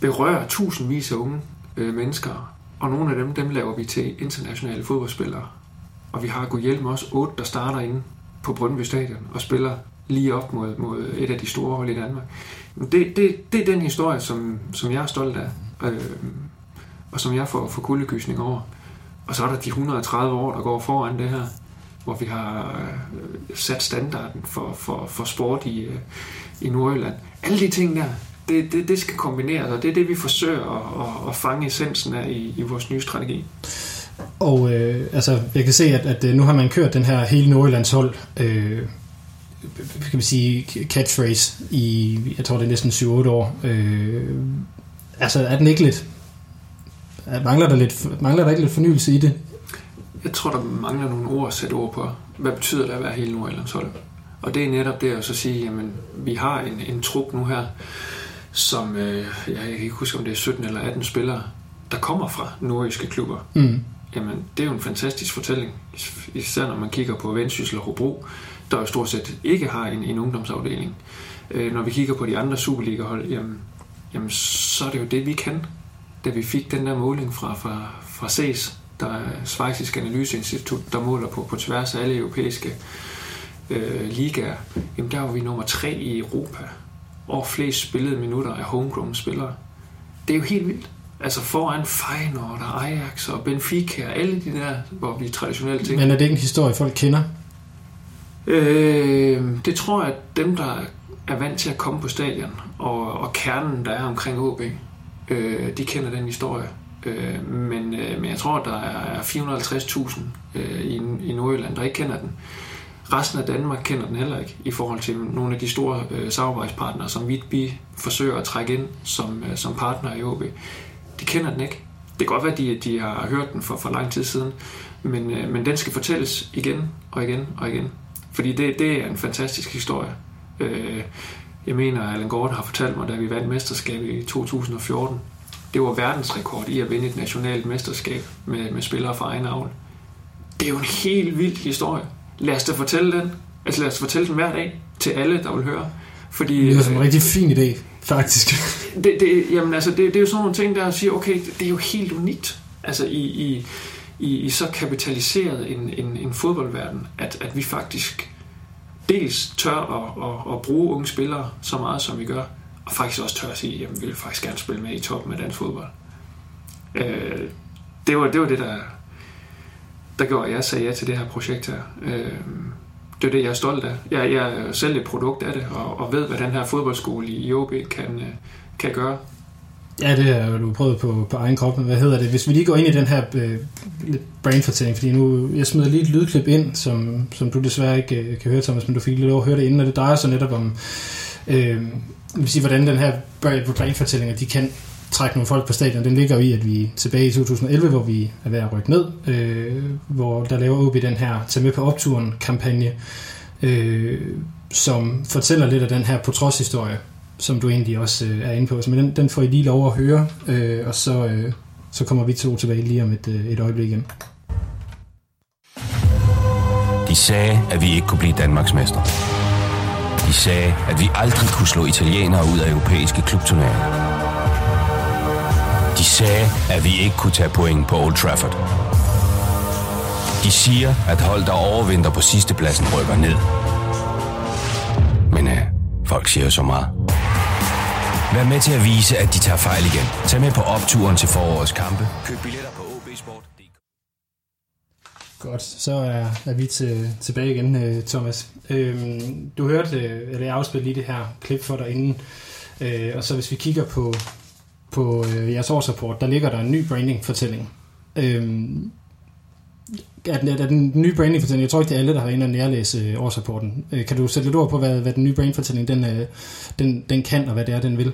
berører tusindvis af unge øh, mennesker, og nogle af dem, dem laver vi til internationale fodboldspillere. Og vi har gået hjælp med os otte, der starter inde på Brøndby Stadion og spiller lige op mod, mod et af de store hold i Danmark. Det, det, det er den historie, som, som jeg er stolt af, øh, og som jeg får, får kuldegysning over. Og så er der de 130 år, der går foran det her, hvor vi har øh, sat standarden for, for, for sport i, øh, i Nordjylland. Alle de ting der, det, det, det skal kombineres, og det er det, vi forsøger at, at, at fange essensen af i, i vores nye strategi. Og øh, altså, jeg kan se, at, at øh, nu har man kørt den her hele Nordjyllands hold øh, kan man sige, catchphrase i, jeg tror det er næsten 7-8 år. Øh, altså er den ikke lidt, mangler der, lidt, mangler der ikke lidt fornyelse i det? Jeg tror, der mangler nogle ord at sætte ord på. Hvad betyder det at være hele Nordjyllands hold? Og det er netop det at så sige, jamen, vi har en, en trup nu her, som, øh, jeg kan ikke huske, om det er 17 eller 18 spillere, der kommer fra nordjyske klubber. Mm. Jamen, det er jo en fantastisk fortælling, især når man kigger på Vendsyssel og Hobro, der jo stort set ikke har en, en ungdomsafdeling. Øh, når vi kigger på de andre Superliga-hold, jamen, jamen, så er det jo det, vi kan. Da vi fik den der måling fra, fra, fra CES, der er Schweizisk Analyseinstitut, der måler på, på tværs af alle europæiske øh, ligaer, jamen der var vi nummer tre i Europa. Og flest spillede minutter af homegrown spillere. Det er jo helt vildt. Altså foran Feyenoord og Ajax og Benfica og alle de der, hvor vi traditionelt tænker. Men er det ikke en historie, folk kender? Øh, det tror jeg, at dem, der er vant til at komme på stadion, og, og kernen, der er omkring OB, øh, de kender den historie. Øh, men, øh, men jeg tror, at der er 450.000 øh, i, i Nordjylland, der ikke kender den. Resten af Danmark kender den heller ikke, i forhold til nogle af de store øh, samarbejdspartnere, som vi forsøger at trække ind som, øh, som partner i OB. De kender den ikke. Det kan godt være, at de, de har hørt den for, for lang tid siden, men, øh, men den skal fortælles igen og igen og igen. Fordi det, det er en fantastisk historie. Øh, jeg mener, at Allan Gordon har fortalt mig, da vi vandt mesterskabet i 2014, det var verdensrekord i at vinde et nationalt mesterskab med, med spillere fra egen avl. Det er jo en helt vild historie. Lad os da fortælle den. Altså lad os fortælle den hver dag til alle, der vil høre. Fordi, det er en rigtig fin idé, faktisk. Det, det, jamen, altså, det, det er jo sådan nogle ting, der siger, okay, det, er jo helt unikt. Altså i, i, i, i så kapitaliseret en, en, en fodboldverden, at, at vi faktisk dels tør at, at, at bruge unge spillere så meget, som vi gør, og faktisk også tør at sige, at vi vil faktisk gerne spille med i toppen af dansk fodbold. Øh, det, var, det var det, der, der gjorde, at jeg sagde ja til det her projekt her. Øh, det er det, jeg er stolt af. Jeg, jeg er selv et produkt af det, og, og ved, hvad den her fodboldskole i OB kan, øh, kan gøre. Ja, det har du prøvet på, på egen krop. Hvad hedder det? Hvis vi lige går ind i den her øh, brainfortælling, fordi nu, jeg smider lige et lydklip ind, som, som du desværre ikke øh, kan høre, Thomas, men du fik lige lov at høre det inden, og det drejer sig netop om, øh, vil sige, hvordan den her brainfortælling, de kan trække nogle folk på stadion. Den ligger i, at vi tilbage i 2011, hvor vi er ved at rykke ned, øh, hvor der laver OB den her Tag med på opturen kampagne, øh, som fortæller lidt af den her på trods historie, som du egentlig også øh, er inde på. Så, Men den, den får I lige lov at høre, øh, og så, øh, så kommer vi to tilbage lige om et, øh, et øjeblik igen. De sagde, at vi ikke kunne blive Danmarks mester. De sagde, at vi aldrig kunne slå italienere ud af europæiske klubturneringer. Sagde, at vi ikke kunne tage point på Old Trafford. De siger, at hold, der overvinder på sidste pladsen, rykker ned. Men øh, folk siger så meget. Vær med til at vise, at de tager fejl igen. Tag med på opturen til forårets kampe. Køb billetter på obsport.dk. Godt, så er, er vi til, tilbage igen, øh, Thomas. Øhm, du hørte, øh, eller jeg afspillede lige det her klip for dig inden, øh, og så hvis vi kigger på, på øh, jeres årsrapport, der ligger der en ny branding-fortælling. Øhm, er den, er den nye branding-fortælling, jeg tror ikke, det er alle, der har været inde og nærlæse øh, årsrapporten. Øh, kan du sætte lidt ord på, hvad, hvad den nye branding-fortælling den, øh, den, den kan, og hvad det er, den vil?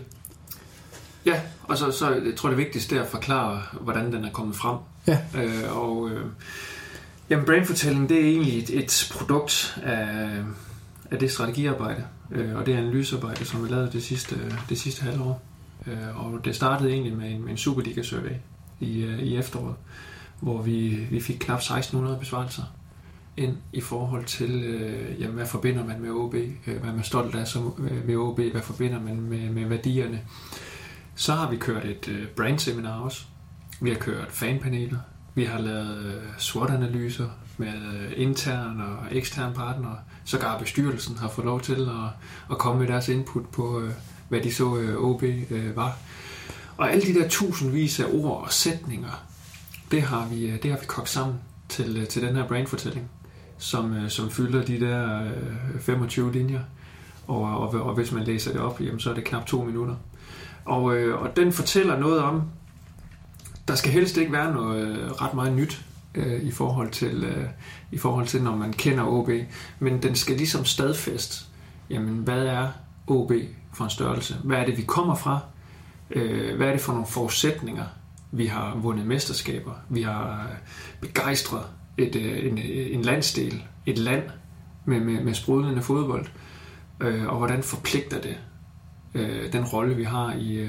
Ja, og så, så jeg tror det vigtigste er at forklare, hvordan den er kommet frem. Ja. Øh, og øh, jamen, brandfortælling, det er egentlig et, et produkt af, af det strategiarbejde, øh, og det analysearbejde, som vi lavede det sidste, det sidste halvår. Øh, og det startede egentlig med en, med en Superliga-survey i, øh, i efteråret, hvor vi, vi fik knap 1600 besvarelser ind i forhold til, øh, jamen, hvad forbinder man med OB, øh, hvad er man stolt af som, øh, ved OB, hvad forbinder man med, med værdierne. Så har vi kørt et øh, brandseminar også. Vi har kørt fanpaneler. Vi har lavet øh, SWOT-analyser med øh, interne og eksterne partnere. Sågar bestyrelsen har fået lov til at, at komme med deres input på, øh, hvad de så øh, OB øh, var. Og alle de der tusindvis af ord og sætninger, det har vi, øh, det har vi kogt sammen til, øh, til den her brandfortælling, som, øh, som fylder de der øh, 25 linjer. Og, og, og hvis man læser det op, jamen, så er det knap to minutter. Og, øh, og den fortæller noget om, der skal helst ikke være noget øh, ret meget nyt øh, i, forhold til, øh, i forhold til, når man kender OB, men den skal ligesom stadfæste, jamen hvad er OB for en størrelse? Hvad er det, vi kommer fra? Øh, hvad er det for nogle forudsætninger? Vi har vundet mesterskaber. Vi har begejstret et, øh, en, øh, en landsdel, et land med, med, med sprudlende fodbold. Og hvordan forpligter det den rolle, vi har i,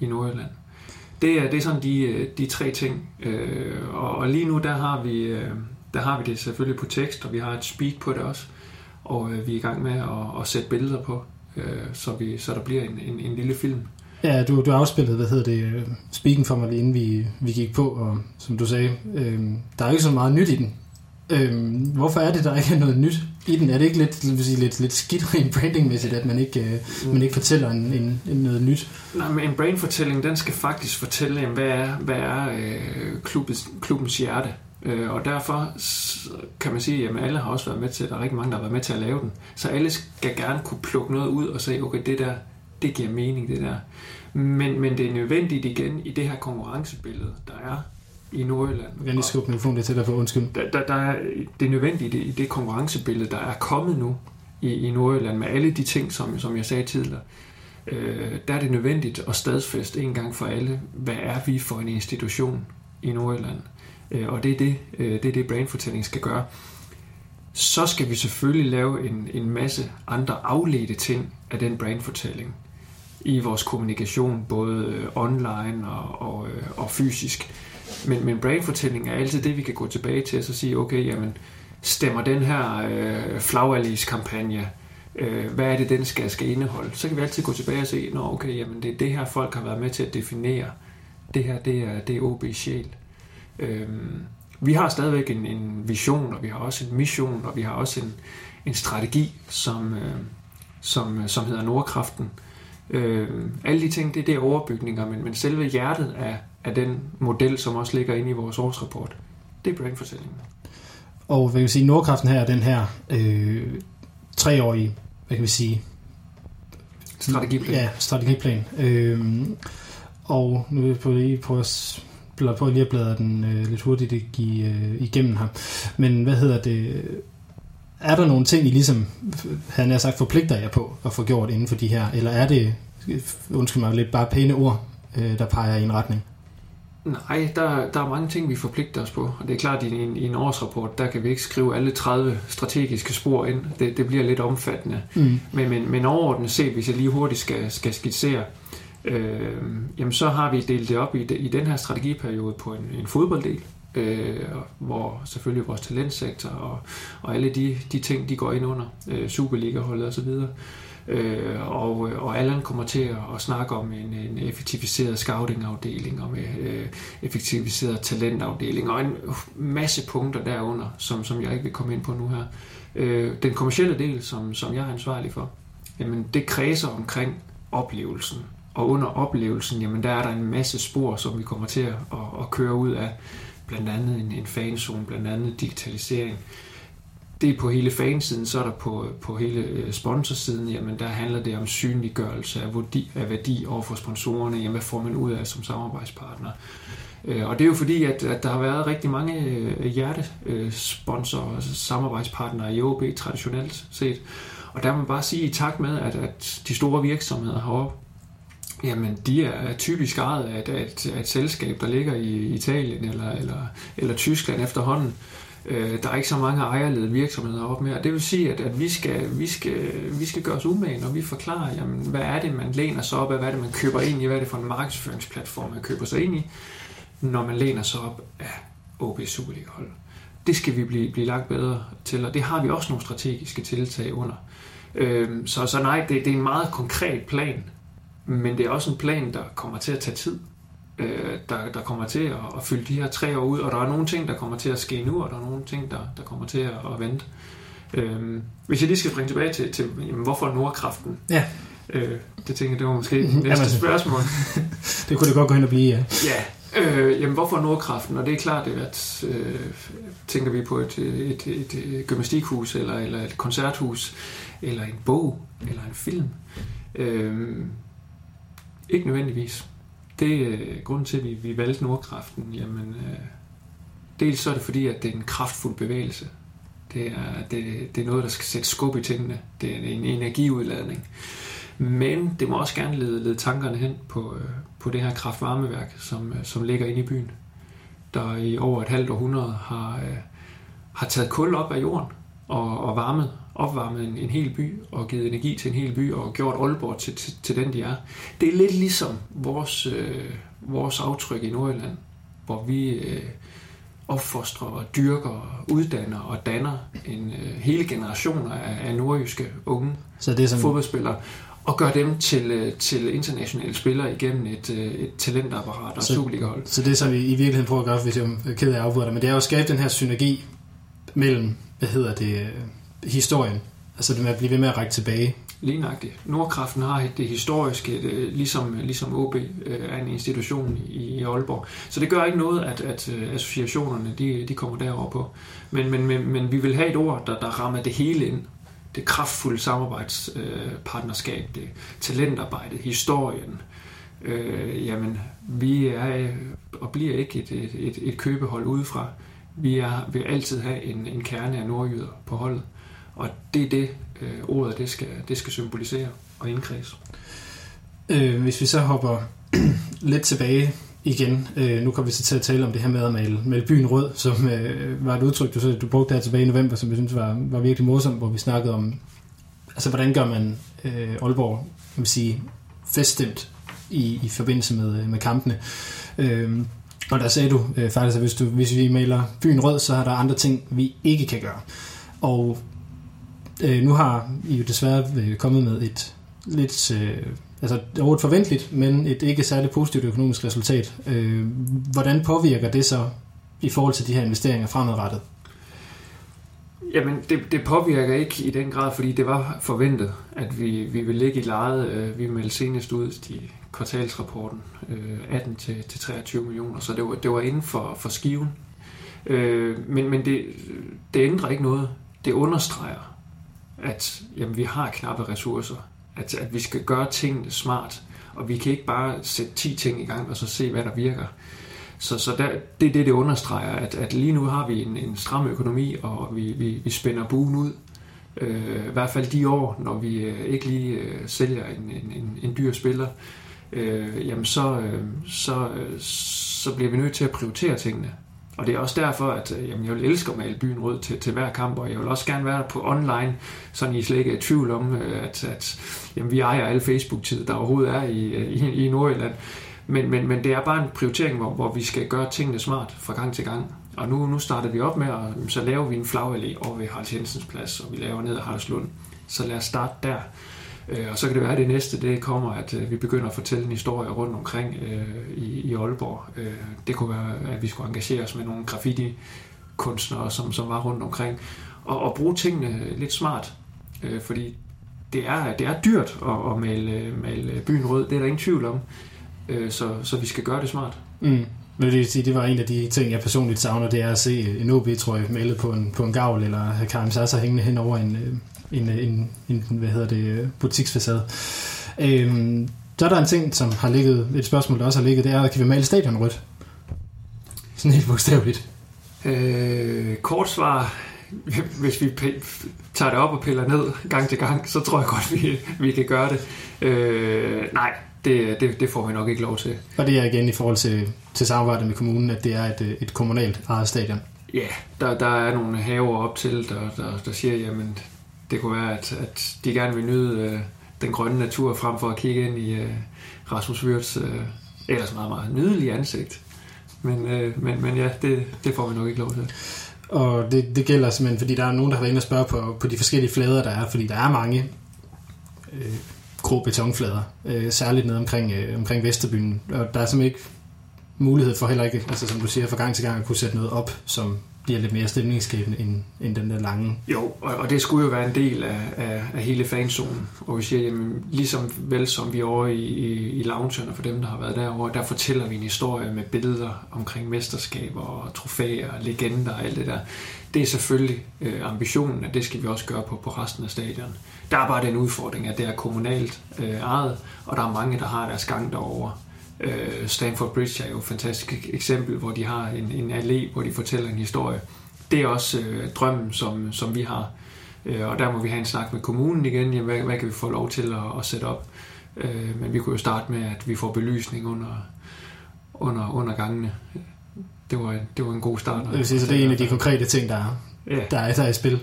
i Nordjylland? Det er, det er sådan de, de tre ting. Og, lige nu, der har, vi, der har vi det selvfølgelig på tekst, og vi har et speak på det også. Og øh, vi er i gang med at, at sætte billeder på, øh, så, vi, så der bliver en, en, en lille film. Ja, du, du afspillede, hvad hedder det, speaking for mig lige inden vi, vi gik på, og som du sagde, øh, der er ikke så meget nyt i den. Øh, hvorfor er det, der ikke er noget nyt i den? Er det ikke lidt, vil sige, lidt, lidt skidt rent brandingmæssigt, at man ikke, øh, man ikke fortæller en, en, en noget nyt? Nej, men en brandfortælling, den skal faktisk fortælle, hvad er, hvad er øh, klubbens, klubbens hjerte? Øh, og derfor kan man sige, at alle har også været med til, der er rigtig mange, der har været med til at lave den. Så alle skal gerne kunne plukke noget ud og sige, okay, det der, det giver mening, det der. Men, men det er nødvendigt igen i det her konkurrencebillede, der er i Nordjylland. Jeg kan lige skubbe mikrofonen lidt til dig for undskyld. Der, der, der er, det er nødvendigt i det, konkurrencebillede, der er kommet nu i, i Nordjylland, med alle de ting, som, som jeg sagde tidligere. Øh, der er det nødvendigt at stadfæste en gang for alle, hvad er vi for en institution i Nordjylland. Øh, og det er det, øh, det, er det brandfortælling skal gøre. Så skal vi selvfølgelig lave en, en masse andre afledte ting af den brandfortælling i vores kommunikation, både øh, online og, og, øh, og fysisk. Men, men brandfortælling er altid det, vi kan gå tilbage til og så sige, okay, jamen, stemmer den her øh, flagalis-kampagne, øh, hvad er det, den skal, skal indeholde? Så kan vi altid gå tilbage og se, nå okay, jamen, det er det her, folk har været med til at definere. Det her, det er, det er OB sjæl. Øh, vi har stadigvæk en, en vision, og vi har også en mission, og vi har også en, en strategi, som, øh, som, som hedder Nordkraften. Øh, alle de ting, det, det er overbygninger, men, men selve hjertet af, af den model, som også ligger inde i vores årsrapport, det er brandfortællingen. Og hvad kan vi sige, Nordkraften her er den her øh, treårige, hvad kan vi sige? Strategiplan. Ja, strategiplan. Øh, og nu vil jeg lige prøve at på lige at bladre den øh, lidt hurtigt øh, igennem her. Men hvad hedder det? Er der nogle ting, I ligesom, han har sagt, forpligter jer på at få gjort inden for de her? Eller er det, undskyld mig, lidt bare pæne ord, øh, der peger i en retning? Nej, der, der er mange ting, vi forpligter os på. Og det er klart, at i en, i en årsrapport, der kan vi ikke skrive alle 30 strategiske spor ind. Det, det bliver lidt omfattende. Mm. Men, men, men overordnet set, hvis jeg lige hurtigt skal, skal skitsere, øh, øh, jamen så har vi delt det op i, de, i den her strategiperiode på en, en fodbolddel, øh, hvor selvfølgelig vores talentsektor og, og alle de, de ting, de går ind under, øh, Superliga-holdet osv., Øh, og, og Allan kommer til at, at snakke om en, en effektiviseret scouting-afdeling og med øh, effektiviseret talentafdeling og en masse punkter derunder, som, som jeg ikke vil komme ind på nu her. Øh, den kommercielle del, som, som jeg er ansvarlig for, jamen det kredser omkring oplevelsen. Og under oplevelsen, jamen der er der en masse spor, som vi kommer til at, at, køre ud af. Blandt andet en, en fanzone, blandt andet digitalisering. det er på hele fansiden, så er der på, på hele øh, sponsorsiden, jamen der handler det om synliggørelse af værdi, af værdi over for sponsorerne, jamen hvad får man ud af som samarbejdspartner. Øh, og det er jo fordi, at, at der har været rigtig mange øh, hjertesponsorer og samarbejdspartnere i OB traditionelt set. Og der må man bare sige, i takt med, at, at de store virksomheder har Jamen, de er typisk ejet af et, af et, et selskab, der ligger i Italien eller, eller, eller Tyskland efterhånden. Øh, der er ikke så mange ejerledede virksomheder op mere. Det vil sige, at, at vi, skal, vi, skal, vi skal gøre os umage, når vi forklarer, jamen, hvad er det, man læner sig op af, hvad er det, man køber ind i, hvad er det for en markedsføringsplatform, man køber sig ind i, når man læner sig op af OB Superliga-hold. Det skal vi blive, blive lagt bedre til, og det har vi også nogle strategiske tiltag under. Øh, så, så nej, det, det er en meget konkret plan, men det er også en plan, der kommer til at tage tid øh, der, der kommer til at, at fylde de her tre år ud, og der er nogle ting, der kommer til at ske nu, og der er nogle ting, der, der kommer til at, at vente. Øh, hvis jeg lige skal springe tilbage til, til jamen, hvorfor Nordkraften? Ja. Øh, det tænker jeg, det var måske mm-hmm. næste jamen, spørgsmål. *laughs* det kunne det godt gå hen og blive, ja. Ja, Øh, jamen, hvorfor Nordkraften? Og det er klart, at øh, tænker vi på et, et, et, et gymnastikhus, eller, eller et koncerthus, eller en bog, eller en film. Øh, ikke nødvendigvis det er øh, grunden til, at vi, vi valgte Nordkraften. Jamen, øh, dels så er det fordi, at det er en kraftfuld bevægelse. Det er, det, det er noget, der skal sætte skub i tingene. Det er en energiudladning. Men det må også gerne lede, lede tankerne hen på, øh, på det her kraftvarmeværk, som, øh, som ligger inde i byen, der i over et halvt århundrede har, øh, har taget kul op af jorden og, og varmet opvarmet en, en hel by og givet energi til en hel by og gjort Aalborg til, til, til den, de er. Det er lidt ligesom vores, øh, vores aftryk i Nordjylland, hvor vi øh, opfostrer og dyrker, uddanner og danner en øh, hele generationer af, af nordjyske unge Så det er som... fodboldspillere og gør dem til, øh, til internationale spillere igennem et, øh, et talentapparat og Superliga-hold. Så det, som vi i virkeligheden prøver at gøre, hvis jeg er ked af at afbryde men det er jo at skabe den her synergi mellem, hvad hedder det, historien. Altså det med at blive ved med at række tilbage. Lignagtigt. Nordkraften har det historiske, det, ligesom, ligesom OB øh, er en institution i, Aalborg. Så det gør ikke noget, at, at øh, associationerne de, de kommer derover på. Men, men, men, men vi vil have et ord, der, der rammer det hele ind. Det kraftfulde samarbejdspartnerskab, det talentarbejdet, historien. Øh, jamen, vi er og bliver ikke et, et, et, et købehold udefra. Vi er, vil altid have en, en kerne af nordjyder på holdet. Og det er det, øh, ordet det skal, det skal symbolisere og indkredse. Øh, hvis vi så hopper *clears throat* lidt tilbage igen, øh, nu kommer vi så til at tale om det her med at male, male byen rød, som øh, var et udtryk, du, så, du brugte her tilbage i november, som jeg synes var, var virkelig morsomt, hvor vi snakkede om, altså hvordan gør man øh, Aalborg, kan man sige, feststemt i, i forbindelse med, øh, med kampene. Øh, og der sagde du øh, faktisk, at hvis, du, hvis vi maler byen rød, så er der andre ting, vi ikke kan gøre. Og øh, nu har I jo desværre øh, kommet med et lidt, øh, altså overhovedet forventeligt, men et ikke særligt positivt økonomisk resultat. Øh, hvordan påvirker det så i forhold til de her investeringer fremadrettet? Jamen, det, det påvirker ikke i den grad, fordi det var forventet, at vi, vi ville ligge i lejet. Øh, vi meldte senest ud i kvartalsrapporten øh, 18 til, til 23 millioner, så det var, det var inden for, for skiven. Øh, men men det, det ændrer ikke noget. Det understreger, at jamen, vi har knappe ressourcer, at, at vi skal gøre tingene smart, og vi kan ikke bare sætte 10 ting i gang og så se, hvad der virker. Så, så der, det er det, det understreger, at, at lige nu har vi en, en stram økonomi, og vi, vi, vi spænder buen ud. Øh, I hvert fald de år, når vi øh, ikke lige øh, sælger en, en, en, en dyr spiller, øh, jamen så, øh, så, øh, så bliver vi nødt til at prioritere tingene. Og det er også derfor, at øh, jamen, jeg vil elske at male byen rød til, til hver kamp, og jeg vil også gerne være på online, så I slet ikke er i tvivl om, øh, at, at jamen, vi ejer alle Facebook-tid, der overhovedet er i, øh, i, i Nordjylland. Men, men, men det er bare en prioritering, hvor, hvor vi skal gøre tingene smart fra gang til gang. Og nu, nu starter vi op med, at så laver vi en flagallé over ved Harald Jensens plads, og vi laver ned ad Haraldslund. Så lad os starte der. Øh, og så kan det være, at det næste det kommer, at øh, vi begynder at fortælle en historie rundt omkring øh, i, i Aalborg. Øh, det kunne være, at vi skulle engagere os med nogle graffiti-kunstnere, som, som var rundt omkring, og, og bruge tingene lidt smart. Øh, fordi det er, det er dyrt at, at male, male byen rød, det er der ingen tvivl om. Øh, så, så vi skal gøre det smart. Mm. Men det, vil sige, det var en af de ting, jeg personligt savner, det er at se en OB, tror jeg, malet på en, på en gavl, eller have Karim Sasser hængende hen over en, øh, en, en, en, hvad hedder det, butiksfacade. Øhm, så er der en ting, som har ligget, et spørgsmål, der også har ligget, det er, kan vi male stadion rødt? Sådan helt bogstaveligt. Øh, kort svar, hvis vi tager det op og piller ned gang til gang, så tror jeg godt, vi, vi kan gøre det. Øh, nej, det, det, det får vi nok ikke lov til. Og det er igen i forhold til, til samarbejdet med kommunen, at det er et, et kommunalt eget stadion? Ja, der, der er nogle haver op til, der, der, der siger, jamen det kunne være, at, at de gerne vil nyde øh, den grønne natur frem for at kigge ind i øh, Rasmus Wirtz øh, ellers meget, meget nydelige ansigt. Men, øh, men, men ja, det, det får vi nok ikke lov til. Og det, det gælder simpelthen, fordi der er nogen, der har været inde og spørge på, på de forskellige flader, der er, fordi der er mange øh, grå betonflader, øh, særligt nede omkring, øh, omkring Vesterbyen. Og der er simpelthen ikke mulighed for heller ikke, altså som du siger, fra gang til gang at kunne sætte noget op, som bliver lidt mere stemningsskabende end, end den der lange. Jo, og, og det skulle jo være en del af, af, af hele fanzonen. Og vi siger, jamen, ligesom vel som vi over i, i, i loungen, og for dem, der har været derovre, der fortæller vi en historie med billeder omkring mesterskaber og trofæer, og legender og alt det der. Det er selvfølgelig øh, ambitionen, at det skal vi også gøre på, på resten af stadion. Der er bare den udfordring, at det er kommunalt øh, ejet, og der er mange, der har deres gang derovre. Øh, Stanford Bridge er jo et fantastisk eksempel, hvor de har en, en allé, hvor de fortæller en historie. Det er også øh, drømmen, som, som vi har. Øh, og der må vi have en snak med kommunen igen. Jamen, hvad, hvad kan vi få lov til at, at sætte op? Øh, men vi kunne jo starte med, at vi får belysning under, under, under gangene. Det var, det var en god start. Det vil sige, så det er en af de konkrete ting, der er, ja. der er, der er i spil.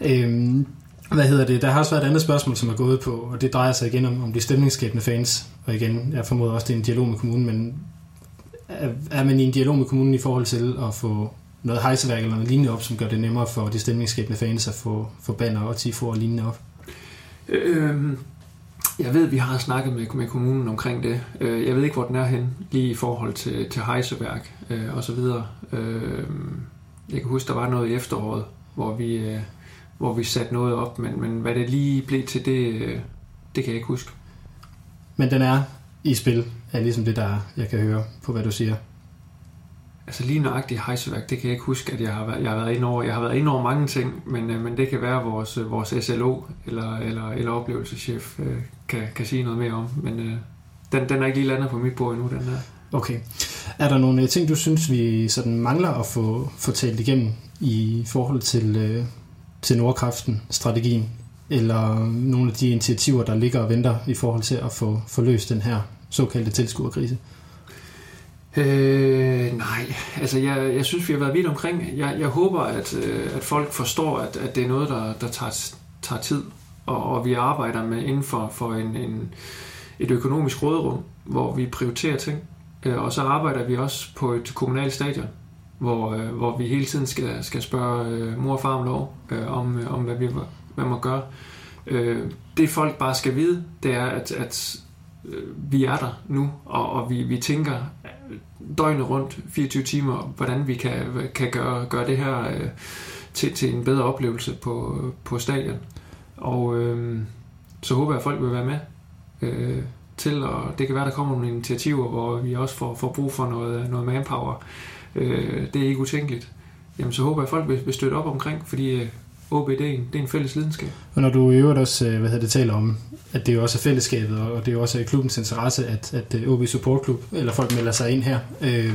Øhm, hvad hedder det? Der har også været et andet spørgsmål, som er gået på, og det drejer sig igen om, om de stemningsskabende fans. Og igen, jeg formoder også, det er en dialog med kommunen, men er, er man i en dialog med kommunen i forhold til at få noget hejseværk eller noget lignende op, som gør det nemmere for de stemningsskabende fans at få, få banner og tifo og lignende op? Øhm, jeg ved, vi har snakket med, med kommunen omkring det. Øh, jeg ved ikke, hvor den er hen, lige i forhold til, til hejseværk øh, og så videre. Øh, jeg kan huske, der var noget i efteråret, hvor vi, øh, hvor vi satte noget op, men, men hvad det lige blev til, det, det kan jeg ikke huske. Men den er i spil, er ligesom det, der jeg kan høre på, hvad du siger. Altså lige nøjagtigt hejseværk, det kan jeg ikke huske, at jeg har været, jeg har været inde over. Jeg har været inde over mange ting, men, øh, men det kan være, at vores, øh, vores SLO eller, eller, eller oplevelseschef øh, kan, kan sige noget mere om. Men øh, den, den er ikke lige landet på mit bord endnu, den her. Okay. Er der nogle ting, du synes, vi sådan mangler at få, få talt igennem i forhold til, øh, til Nordkraften-strategien? Eller nogle af de initiativer, der ligger og venter i forhold til at få, få løst den her såkaldte tilskuerkrise? Øh, nej, altså jeg, jeg synes, vi har været vidt omkring. Jeg, jeg håber, at, øh, at folk forstår, at, at det er noget, der, der tager, tager tid, og, og vi arbejder med inden for, for en, en, et økonomisk råderum, hvor vi prioriterer ting. Øh, og så arbejder vi også på et kommunalt stadion, hvor, øh, hvor vi hele tiden skal, skal spørge øh, mor og far om lov, øh, om, øh, om hvad vi hvad man gør. Øh, det folk bare skal vide, det er, at, at øh, vi er der nu, og, og vi, vi tænker øh, døgnet rundt, 24 timer, hvordan vi kan, kan gøre, gøre det her øh, til, til en bedre oplevelse på, på stadion. Og øh, så håber jeg, at folk vil være med øh, til, og det kan være, der kommer nogle initiativer, hvor vi også får, får brug for noget, noget manpower. Øh, det er ikke utænkeligt. Jamen, så håber jeg, at folk vil, vil støtte op omkring, fordi øh, OB, det er, en, det er en fælles lidenskab. Og når du i øvrigt også øh, hvad hedder det, taler om, at det jo også er fællesskabet, og det er jo også klubbens interesse, at, at øh, OB Support Club, eller folk melder sig ind her. Øh,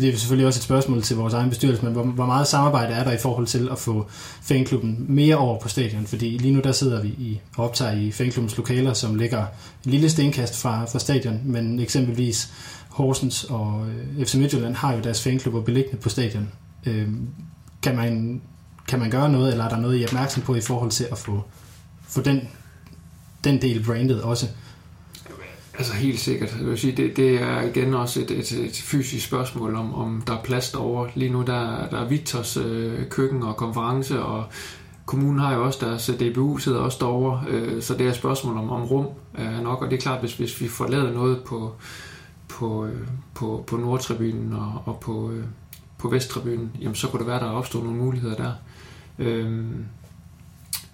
det er selvfølgelig også et spørgsmål til vores egen bestyrelse, men hvor, hvor meget samarbejde er der i forhold til at få fanklubben mere over på stadion? Fordi lige nu der sidder vi i, optag optager i fanklubbens lokaler, som ligger en lille stenkast fra, fra stadion, men eksempelvis Horsens og øh, FC Midtjylland har jo deres fanklubber beliggende på stadion. Øh, kan man, kan man gøre noget, eller er der noget, I er opmærksom på i forhold til at få, få den, den del brandet også? Altså helt sikkert. Jeg vil sige, det, det er igen også et, et, et fysisk spørgsmål, om, om der er plads derovre. Lige nu der, der er Victors øh, køkken og konference, og kommunen har jo også deres øh, DBU sidder også derovre, øh, så det er et spørgsmål om, om rum øh, nok, og det er klart, hvis, hvis vi får lavet noget på, på, øh, på, på Nordtribunen og, og på, øh, på Vesttribunen, jamen så kunne det være, der opstod nogle muligheder der. Øh,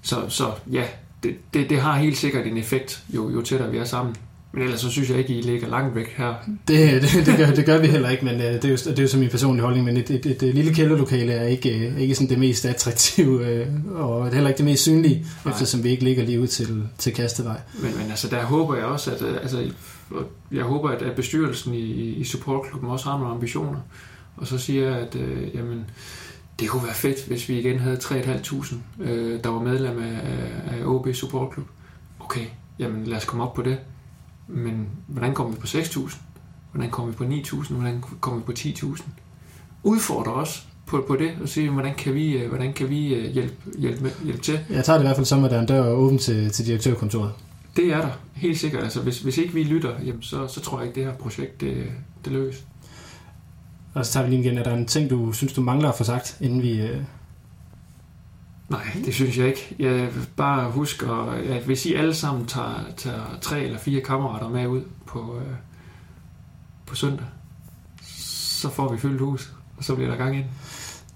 så, så ja, det, det, det har helt sikkert en effekt, jo, jo tættere vi er sammen. Men ellers så synes jeg ikke, I ligger langt væk her. Det, det, det, gør, det gør vi heller ikke, men uh, det, er jo, det er jo så min personlige holdning, men et, et, et, et lille kælderlokale er ikke, uh, ikke sådan det mest attraktive, uh, og det er heller ikke det mest synlige, Nej. eftersom vi ikke ligger lige ud til, til Kastevej. Men, men altså, der håber jeg også, at altså, jeg håber, at, bestyrelsen i, i supportklubben også har nogle ambitioner, og så siger jeg, at uh, jamen, det kunne være fedt, hvis vi igen havde 3.500, øh, der var medlem af, af OB Supportklub. Okay, jamen lad os komme op på det. Men hvordan kommer vi på 6.000? Hvordan kommer vi på 9.000? Hvordan kommer vi på 10.000? Udfordre os på, på det og se, hvordan kan vi, øh, hvordan kan vi øh, hjælpe, hjælpe, hjælpe til. Jeg tager det i hvert fald som, at der er en dør åben til, til direktørkontoret. Det er der, helt sikkert. Altså, hvis, hvis ikke vi lytter, jamen, så, så tror jeg ikke, det her projekt det, det løser. Og så tager vi lige igen. Er der en ting, du synes, du mangler at få sagt, inden vi... Øh... Nej, det synes jeg ikke. Jeg bare husk, at hvis I alle sammen tager, tager tre eller fire kammerater med ud på, øh, på søndag, så får vi fyldt hus, og så bliver der gang ind.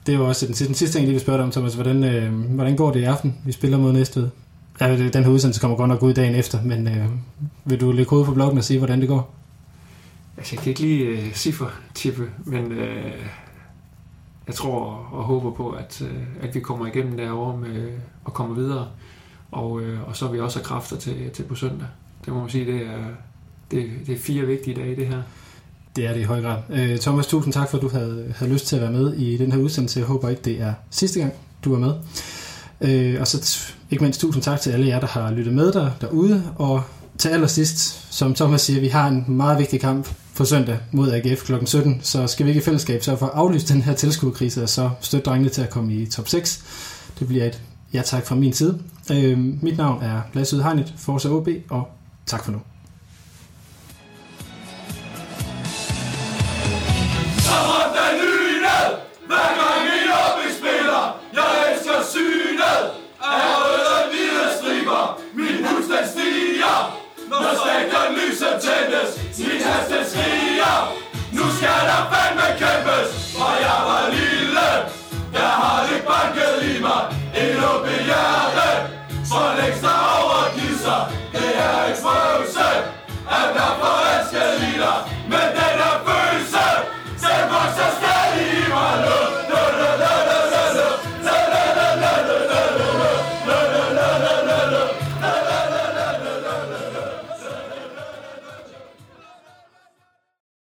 Det var også den, den sidste ting, jeg vil spørge dig om, Thomas. Hvordan, øh, hvordan går det i aften? Vi spiller mod Næstved. Ja, den her udsendelse kommer godt nok ud dagen efter, men øh, vil du lægge hovedet på bloggen og sige, hvordan det går? Altså, jeg kan ikke lige uh, cifre-tippe, men uh, jeg tror og håber på, at, øh, at vi kommer igennem derovre med, og kommer videre. Og, øh, og så er vi også have kræfter til, til på søndag. Det må man sige, det er, det, det er fire vigtige dage, det her. Det er det i høj grad. Øh, Thomas, tusind tak for, at du havde, havde lyst til at være med i den her udsendelse. Jeg håber ikke, det er sidste gang, du er med. Uh, og så ikke mindst tusind tak til alle jer, der har lyttet med der, derude. Og til allersidst, som Thomas siger, vi har en meget vigtig kamp på søndag mod AGF kl. 17, så skal vi ikke i fællesskab så for at aflyse den her tilskuerkrise og så støtte drengene til at komme i top 6. Det bliver et ja tak fra min side. Øh, mit navn er Lasse Udhegnet, Forza OB, og tak for nu. Lyset tændes. Min heste skriger. Nu skal der fandme kæmpes For jeg var lille. Jeg har det banket i mig. En åben hjerte For længst